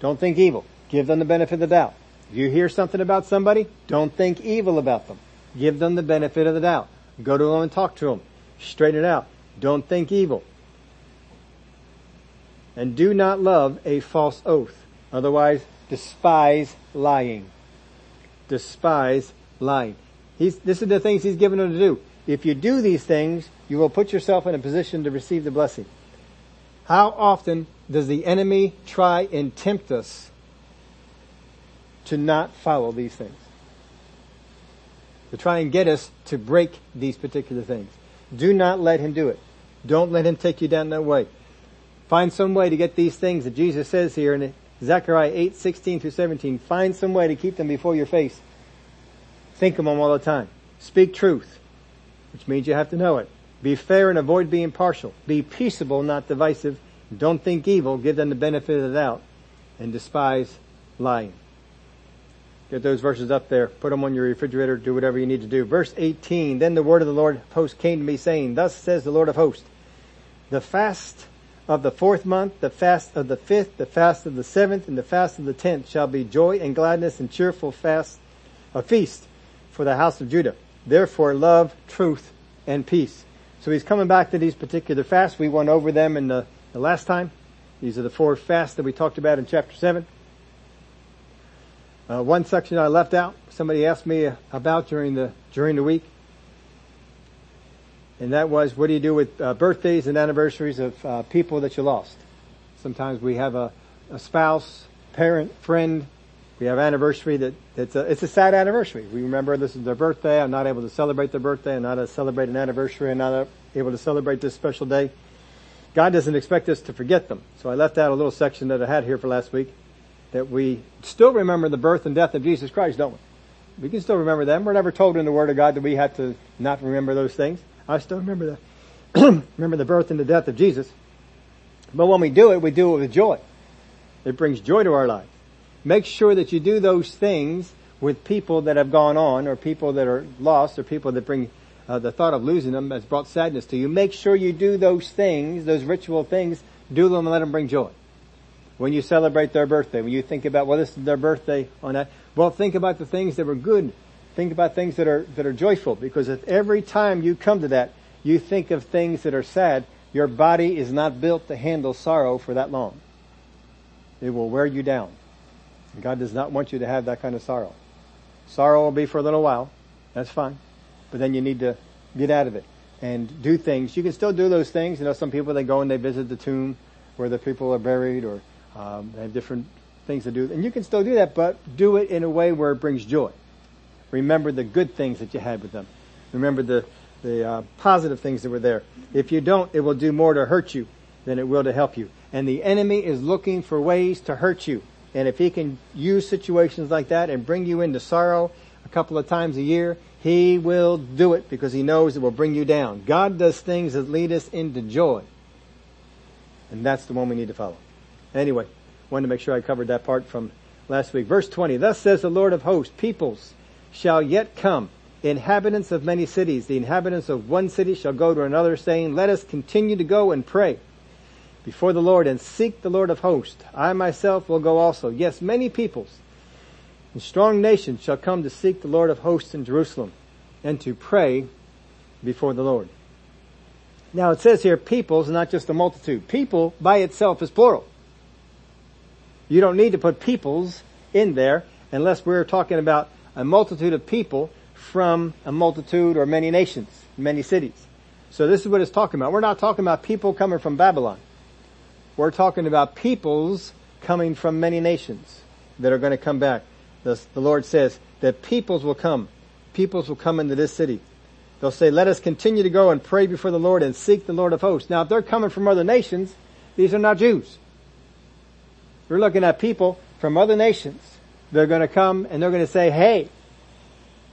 Don't think evil. Give them the benefit of the doubt. If you hear something about somebody, don't think evil about them. Give them the benefit of the doubt. Go to them and talk to them. Straighten it out. Don't think evil. And do not love a false oath. Otherwise, despise lying. Despise lying. He's, this is the things he's given them to do. If you do these things, you will put yourself in a position to receive the blessing. How often does the enemy try and tempt us to not follow these things? To try and get us to break these particular things. Do not let him do it. Don't let him take you down that way. Find some way to get these things that Jesus says here in Zechariah 8, 16 through 17. Find some way to keep them before your face. Think of them all the time. Speak truth, which means you have to know it. Be fair and avoid being partial. Be peaceable, not divisive. Don't think evil. Give them the benefit of the doubt and despise lying. Get those verses up there. Put them on your refrigerator. Do whatever you need to do. Verse 18. Then the word of the Lord of hosts came to me saying, Thus says the Lord of hosts, the fast of the fourth month, the fast of the fifth, the fast of the seventh, and the fast of the tenth shall be joy and gladness and cheerful fast, a feast for the house of Judah. Therefore love, truth, and peace. So he's coming back to these particular fasts. We went over them in the, the last time. These are the four fasts that we talked about in chapter seven. Uh, one section I left out, somebody asked me about during the, during the week. And that was, what do you do with uh, birthdays and anniversaries of uh, people that you lost? Sometimes we have a, a spouse, parent, friend. We have anniversary that it's a it's a sad anniversary. We remember this is their birthday. I'm not able to celebrate their birthday. I'm not able to celebrate an anniversary. I'm not able to celebrate this special day. God doesn't expect us to forget them. So I left out a little section that I had here for last week that we still remember the birth and death of Jesus Christ, don't we? We can still remember them. We're never told in the Word of God that we have to not remember those things. I still remember the <clears throat> remember the birth and the death of Jesus. But when we do it, we do it with joy. It brings joy to our lives. Make sure that you do those things with people that have gone on or people that are lost or people that bring uh, the thought of losing them has brought sadness to you. Make sure you do those things, those ritual things, do them and let them bring joy. When you celebrate their birthday, when you think about, well, this is their birthday on that, well, think about the things that were good. Think about things that are, that are joyful because if every time you come to that, you think of things that are sad, your body is not built to handle sorrow for that long. It will wear you down. God does not want you to have that kind of sorrow. Sorrow will be for a little while. That's fine. But then you need to get out of it and do things. You can still do those things. You know, some people, they go and they visit the tomb where the people are buried or um, they have different things to do. And you can still do that, but do it in a way where it brings joy. Remember the good things that you had with them. Remember the the uh, positive things that were there. If you don't, it will do more to hurt you than it will to help you. And the enemy is looking for ways to hurt you. And if he can use situations like that and bring you into sorrow a couple of times a year, he will do it because he knows it will bring you down. God does things that lead us into joy. And that's the one we need to follow. Anyway, wanted to make sure I covered that part from last week. Verse 20, thus says the Lord of hosts, peoples shall yet come inhabitants of many cities, the inhabitants of one city shall go to another saying, let us continue to go and pray before the Lord and seek the Lord of hosts. I myself will go also. Yes, many peoples and strong nations shall come to seek the Lord of hosts in Jerusalem and to pray before the Lord. Now it says here peoples, not just a multitude. People by itself is plural. You don't need to put peoples in there unless we're talking about a multitude of people from a multitude or many nations, many cities. So this is what it's talking about. We're not talking about people coming from Babylon. We're talking about peoples coming from many nations that are going to come back. The, the Lord says that peoples will come. Peoples will come into this city. They'll say, let us continue to go and pray before the Lord and seek the Lord of hosts. Now if they're coming from other nations, these are not Jews. We're looking at people from other nations. They're going to come and they're going to say, hey,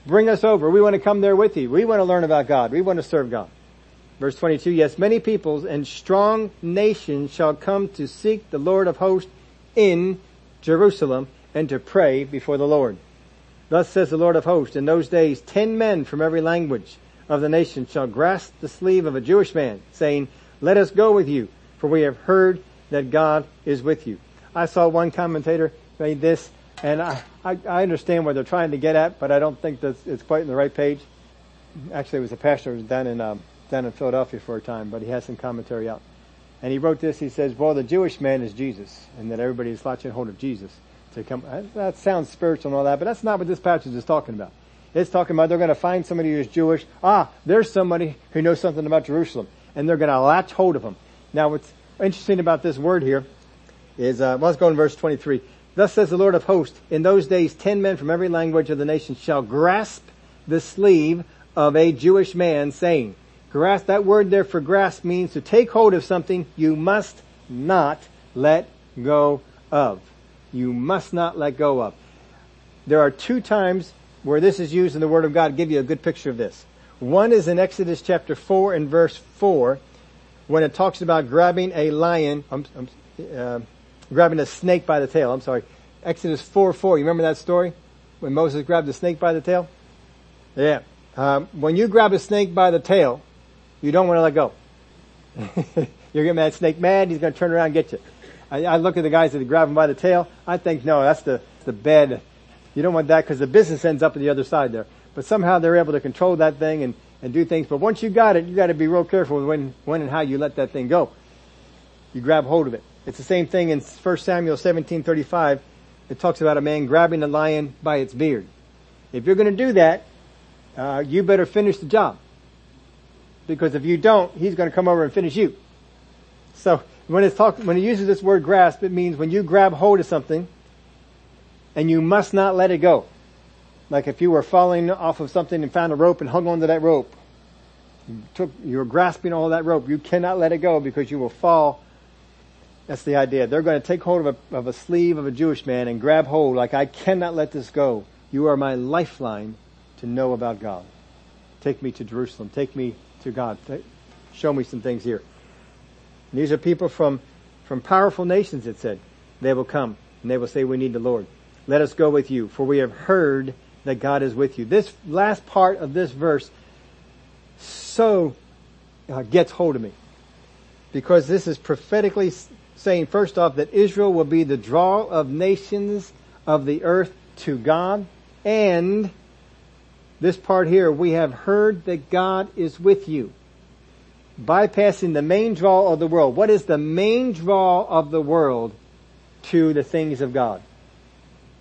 Bring us over. We want to come there with you. We want to learn about God. We want to serve God. Verse 22, yes, many peoples and strong nations shall come to seek the Lord of hosts in Jerusalem and to pray before the Lord. Thus says the Lord of hosts, in those days ten men from every language of the nation shall grasp the sleeve of a Jewish man, saying, let us go with you, for we have heard that God is with you. I saw one commentator made this, and I, I, I understand what they're trying to get at, but I don't think that it's quite in the right page. Actually, it was a pastor who was down in um, down in Philadelphia for a time, but he has some commentary out. And he wrote this. He says, "Well, the Jewish man is Jesus, and that everybody is latching hold of Jesus to come." That sounds spiritual and all that, but that's not what this passage is talking about. It's talking about they're going to find somebody who's Jewish. Ah, there's somebody who knows something about Jerusalem, and they're going to latch hold of him. Now, what's interesting about this word here is, uh, let's go in verse 23. Thus says the Lord of hosts, in those days ten men from every language of the nation shall grasp the sleeve of a Jewish man saying, grasp, that word there for grasp means to take hold of something you must not let go of. You must not let go of. There are two times where this is used in the Word of God. Give you a good picture of this. One is in Exodus chapter 4 and verse 4 when it talks about grabbing a lion, um, um, uh, grabbing a snake by the tail. I'm sorry. Exodus 4 4. You remember that story? When Moses grabbed the snake by the tail? Yeah. Um, when you grab a snake by the tail, you don't want to let go. <laughs> You're getting that snake mad, he's going to turn around and get you. I, I look at the guys that grab him by the tail, I think, no, that's the, the bad. You don't want that because the business ends up on the other side there. But somehow they're able to control that thing and, and do things. But once you got it, you got to be real careful when, when and how you let that thing go. You grab hold of it. It's the same thing in 1 Samuel 17:35 it talks about a man grabbing a lion by its beard. If you're going to do that, uh, you better finish the job. Because if you don't, he's going to come over and finish you. So when it's talk, when it uses this word grasp, it means when you grab hold of something and you must not let it go. Like if you were falling off of something and found a rope and hung onto that rope, you took, you were grasping all that rope, you cannot let it go because you will fall. That's the idea. They're going to take hold of a, of a sleeve of a Jewish man and grab hold like, I cannot let this go. You are my lifeline to know about God. Take me to Jerusalem. Take me to God. Show me some things here. These are people from, from powerful nations, it said. They will come and they will say, we need the Lord. Let us go with you, for we have heard that God is with you. This last part of this verse so uh, gets hold of me because this is prophetically saying first off that Israel will be the draw of nations of the earth to God and this part here, we have heard that God is with you. Bypassing the main draw of the world. What is the main draw of the world to the things of God?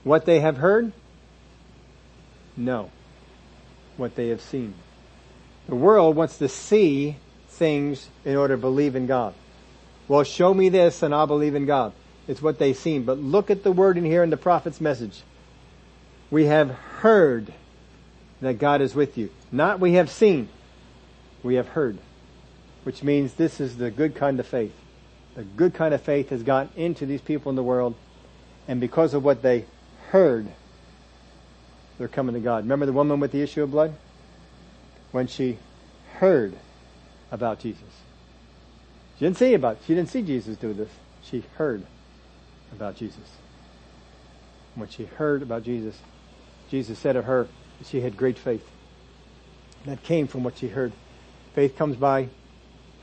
What they have heard? No. What they have seen. The world wants to see things in order to believe in God. Well, show me this and I'll believe in God. It's what they've seen. But look at the word in here in the prophet's message. We have heard that God is with you. Not we have seen, we have heard. Which means this is the good kind of faith. The good kind of faith has gotten into these people in the world, and because of what they heard, they're coming to God. Remember the woman with the issue of blood? When she heard about Jesus. She didn't see about, she didn't see Jesus do this. She heard about Jesus. When she heard about Jesus, Jesus said of her, she had great faith. That came from what she heard. Faith comes by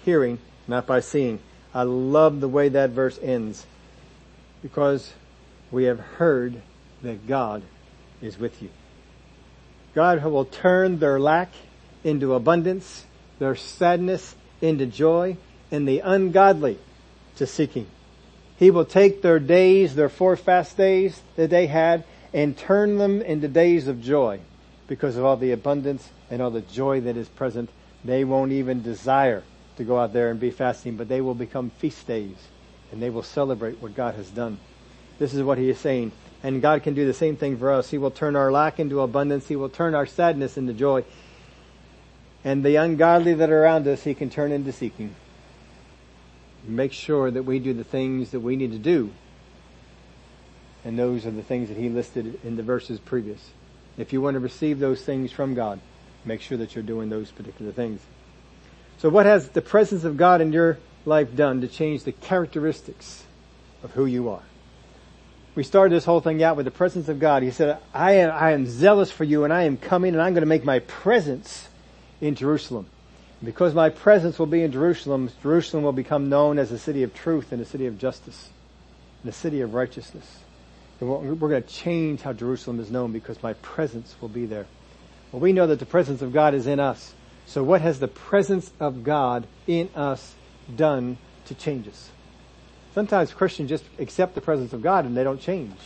hearing, not by seeing. I love the way that verse ends because we have heard that God is with you. God will turn their lack into abundance, their sadness into joy, and the ungodly to seeking. He will take their days, their four fast days that they had, and turn them into days of joy because of all the abundance and all the joy that is present. They won't even desire to go out there and be fasting, but they will become feast days and they will celebrate what God has done. This is what he is saying. And God can do the same thing for us. He will turn our lack into abundance. He will turn our sadness into joy. And the ungodly that are around us, He can turn into seeking. Make sure that we do the things that we need to do. And those are the things that He listed in the verses previous. If you want to receive those things from God, make sure that you're doing those particular things. So what has the presence of God in your life done to change the characteristics of who you are? We started this whole thing out with the presence of God. He said, I am, I am zealous for you and I am coming and I'm going to make my presence in Jerusalem. Because my presence will be in Jerusalem, Jerusalem will become known as a city of truth and a city of justice and a city of righteousness. We're going to change how Jerusalem is known because my presence will be there. Well, we know that the presence of God is in us. So what has the presence of God in us done to change us? Sometimes Christians just accept the presence of God and they don't change.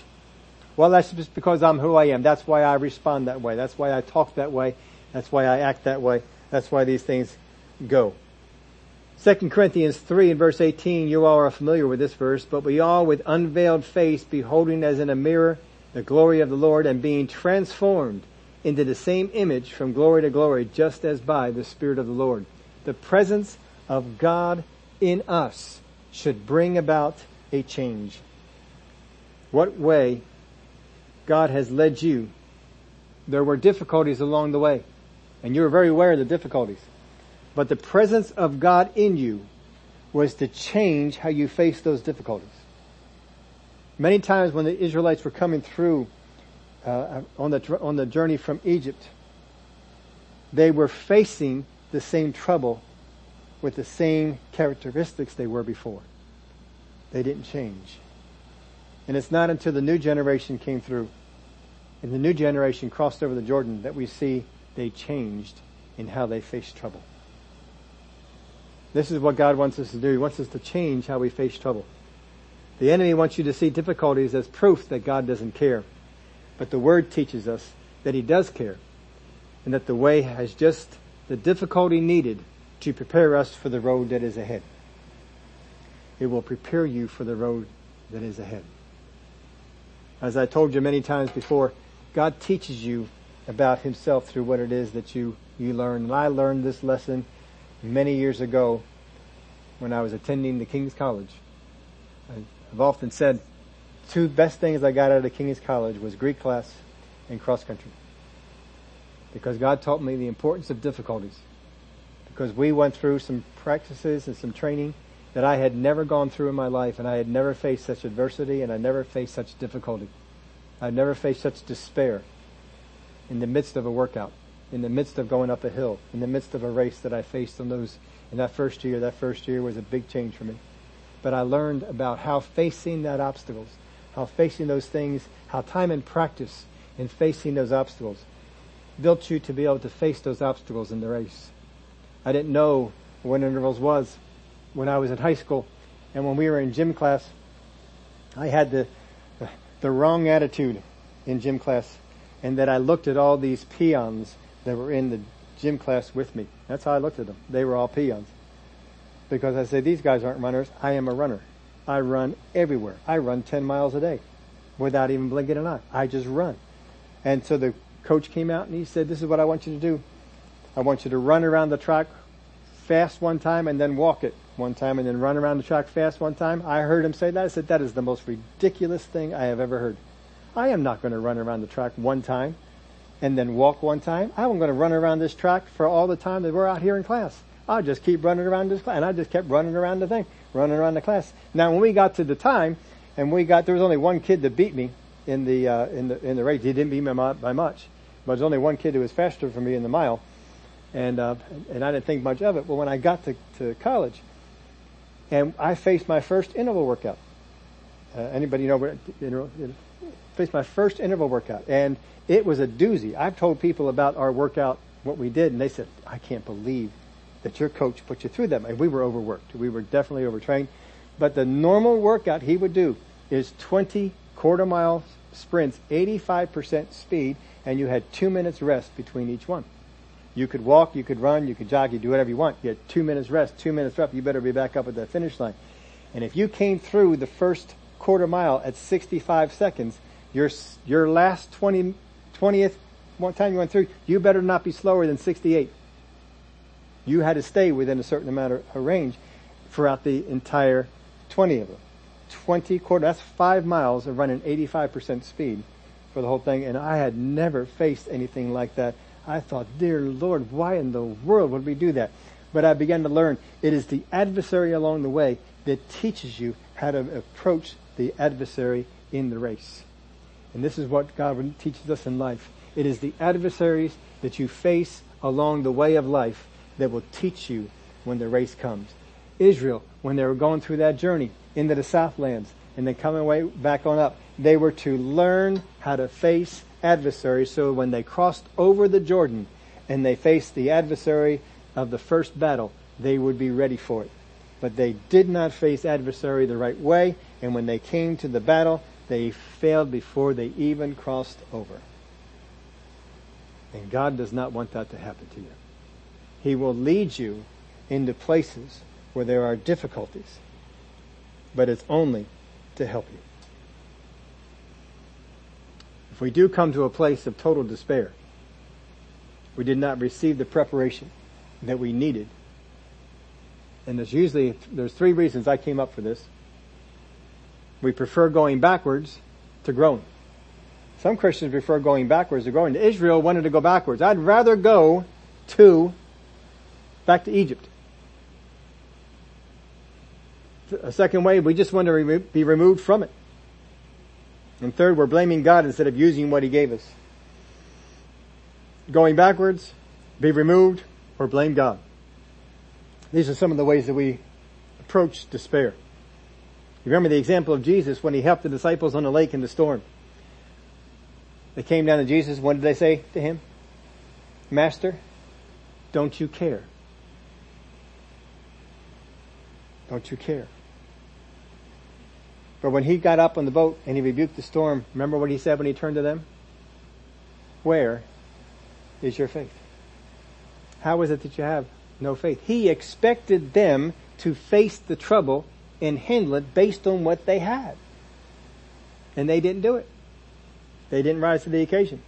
Well, that's just because I'm who I am. That's why I respond that way. That's why I talk that way. That's why I act that way. That's why these things go. 2 Corinthians 3 and verse 18, you all are familiar with this verse, but we all with unveiled face beholding as in a mirror the glory of the Lord and being transformed into the same image from glory to glory, just as by the Spirit of the Lord. The presence of God in us should bring about a change. What way God has led you. There were difficulties along the way, and you were very aware of the difficulties. But the presence of God in you was to change how you face those difficulties. Many times when the Israelites were coming through uh, on the on the journey from Egypt, they were facing the same trouble with the same characteristics they were before. They didn't change. And it's not until the new generation came through and the new generation crossed over the Jordan that we see they changed in how they faced trouble. This is what God wants us to do. He wants us to change how we face trouble. The enemy wants you to see difficulties as proof that God doesn't care. But the word teaches us that he does care and that the way has just the difficulty needed to prepare us for the road that is ahead. It will prepare you for the road that is ahead. As I told you many times before, God teaches you about himself through what it is that you, you learn. And I learned this lesson many years ago when I was attending the King's College. I've often said two best things I got out of the King's College was Greek class and cross country. Because God taught me the importance of difficulties. Because we went through some practices and some training that I had never gone through in my life and I had never faced such adversity and I never faced such difficulty. I've never faced such despair in the midst of a workout, in the midst of going up a hill, in the midst of a race that I faced in those, in that first year. That first year was a big change for me. But I learned about how facing that obstacles, how facing those things, how time and practice in facing those obstacles built you to be able to face those obstacles in the race. I didn't know what intervals was when I was in high school and when we were in gym class, I had the, the wrong attitude in gym class and that I looked at all these peons that were in the gym class with me. That's how I looked at them. They were all peons. Because I said, these guys aren't runners. I am a runner. I run everywhere. I run 10 miles a day without even blinking an eye. I just run. And so the coach came out and he said, this is what I want you to do. I want you to run around the track fast one time and then walk it one time and then run around the track fast one time. I heard him say that. I said, that is the most ridiculous thing I have ever heard. I am not going to run around the track one time and then walk one time. I'm going to run around this track for all the time that we're out here in class. I'll just keep running around this class. And I just kept running around the thing, running around the class. Now when we got to the time and we got, there was only one kid that beat me in the, uh, in the, in the race. He didn't beat me by much, but there's only one kid who was faster for me in the mile. And, uh, and I didn't think much of it. But when I got to, to college, and I faced my first interval workout. Uh, anybody know what interval? Faced my first interval workout, and it was a doozy. I've told people about our workout, what we did, and they said, "I can't believe that your coach put you through that." And we were overworked. We were definitely overtrained. But the normal workout he would do is 20 quarter mile sprints, 85% speed, and you had two minutes rest between each one. You could walk, you could run, you could jog, you do whatever you want. You had two minutes rest, two minutes rest. You better be back up at the finish line. And if you came through the first quarter mile at 65 seconds, your, your last 20, 20th time you went through, you better not be slower than 68. You had to stay within a certain amount of a range throughout the entire 20 of them. 20 quarter, that's five miles of running 85% speed for the whole thing. And I had never faced anything like that I thought, dear Lord, why in the world would we do that? But I began to learn it is the adversary along the way that teaches you how to approach the adversary in the race. And this is what God teaches us in life. It is the adversaries that you face along the way of life that will teach you when the race comes. Israel, when they were going through that journey into the Southlands and then coming way back on up, they were to learn how to face adversaries. So when they crossed over the Jordan and they faced the adversary of the first battle, they would be ready for it. But they did not face adversary the right way, and when they came to the battle, they failed before they even crossed over. And God does not want that to happen to you. He will lead you into places where there are difficulties, but it's only to help you. If we do come to a place of total despair, we did not receive the preparation that we needed. And there's usually, there's three reasons I came up for this. We prefer going backwards to growing. Some Christians prefer going backwards to growing. Israel wanted to go backwards. I'd rather go to, back to Egypt. A second way, we just want to be removed from it. And third, we're blaming God instead of using what He gave us. Going backwards, be removed, or blame God. These are some of the ways that we approach despair. You remember the example of Jesus when He helped the disciples on the lake in the storm. They came down to Jesus. What did they say to Him? Master, don't you care? Don't you care? But when he got up on the boat and he rebuked the storm, remember what he said when he turned to them? Where is your faith? How is it that you have no faith? He expected them to face the trouble and handle it based on what they had. And they didn't do it. They didn't rise to the occasion.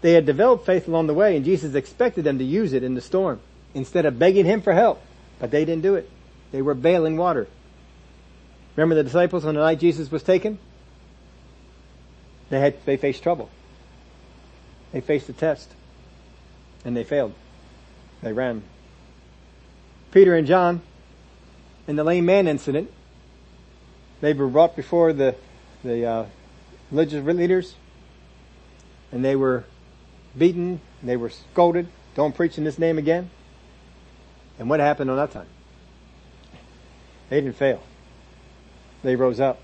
They had developed faith along the way and Jesus expected them to use it in the storm instead of begging him for help. But they didn't do it. They were bailing water. Remember the disciples on the night Jesus was taken? They had, they faced trouble. They faced a test. And they failed. They ran. Peter and John, in the lame man incident, they were brought before the, the, uh, religious leaders and they were beaten, they were scolded, don't preach in this name again. And what happened on that time? They didn't fail. They rose up.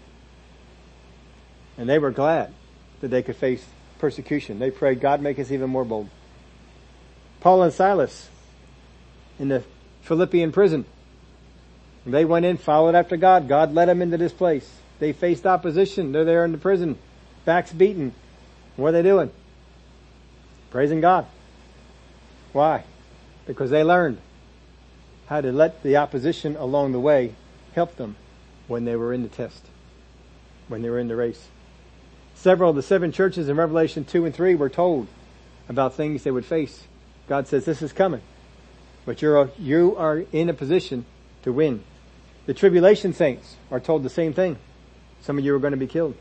And they were glad that they could face persecution. They prayed, God make us even more bold. Paul and Silas in the Philippian prison. They went in, followed after God. God led them into this place. They faced opposition. They're there in the prison. Backs beaten. What are they doing? Praising God. Why? Because they learned how to let the opposition along the way help them when they were in the test, when they were in the race. Several of the seven churches in Revelation 2 and 3 were told about things they would face. God says this is coming, but you're, you are in a position to win. The tribulation saints are told the same thing. Some of you are going to be killed.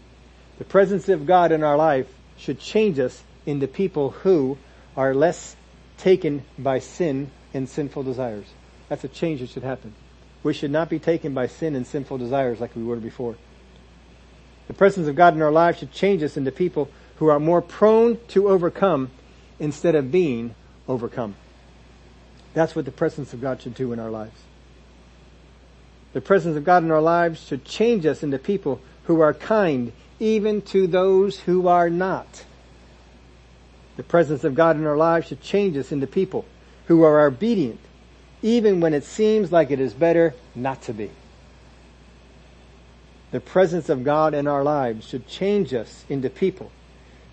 The presence of God in our life should change us into people who are less taken by sin and sinful desires. That's a change that should happen. We should not be taken by sin and sinful desires like we were before. The presence of God in our lives should change us into people who are more prone to overcome instead of being overcome. That's what the presence of God should do in our lives. The presence of God in our lives should change us into people who are kind even to those who are not. The presence of God in our lives should change us into people who are obedient even when it seems like it is better not to be. The presence of God in our lives should change us into people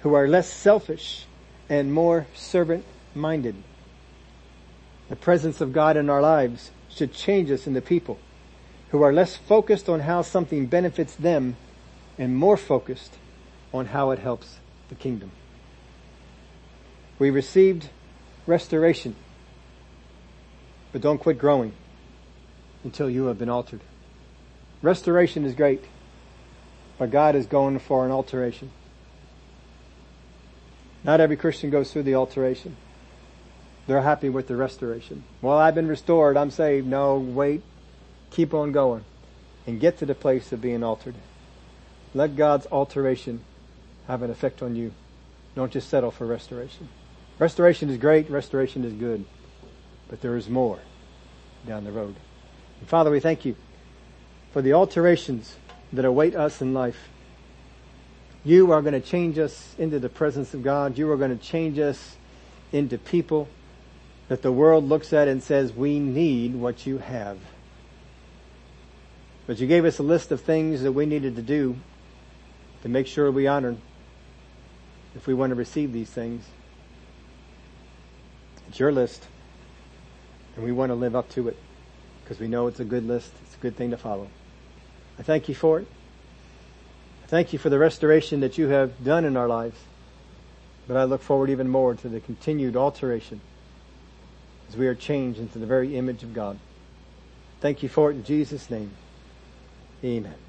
who are less selfish and more servant minded. The presence of God in our lives should change us into people who are less focused on how something benefits them and more focused on how it helps the kingdom. We received restoration but don't quit growing until you have been altered. Restoration is great, but God is going for an alteration. Not every Christian goes through the alteration. They're happy with the restoration. Well, I've been restored. I'm saved. No, wait. Keep on going and get to the place of being altered. Let God's alteration have an effect on you. Don't just settle for restoration. Restoration is great. Restoration is good but there is more down the road. And Father, we thank you for the alterations that await us in life. You are going to change us into the presence of God. You are going to change us into people that the world looks at and says, we need what you have. But you gave us a list of things that we needed to do to make sure we honor if we want to receive these things. It's your list. And we want to live up to it because we know it's a good list. It's a good thing to follow. I thank you for it. I thank you for the restoration that you have done in our lives. But I look forward even more to the continued alteration as we are changed into the very image of God. Thank you for it in Jesus' name. Amen.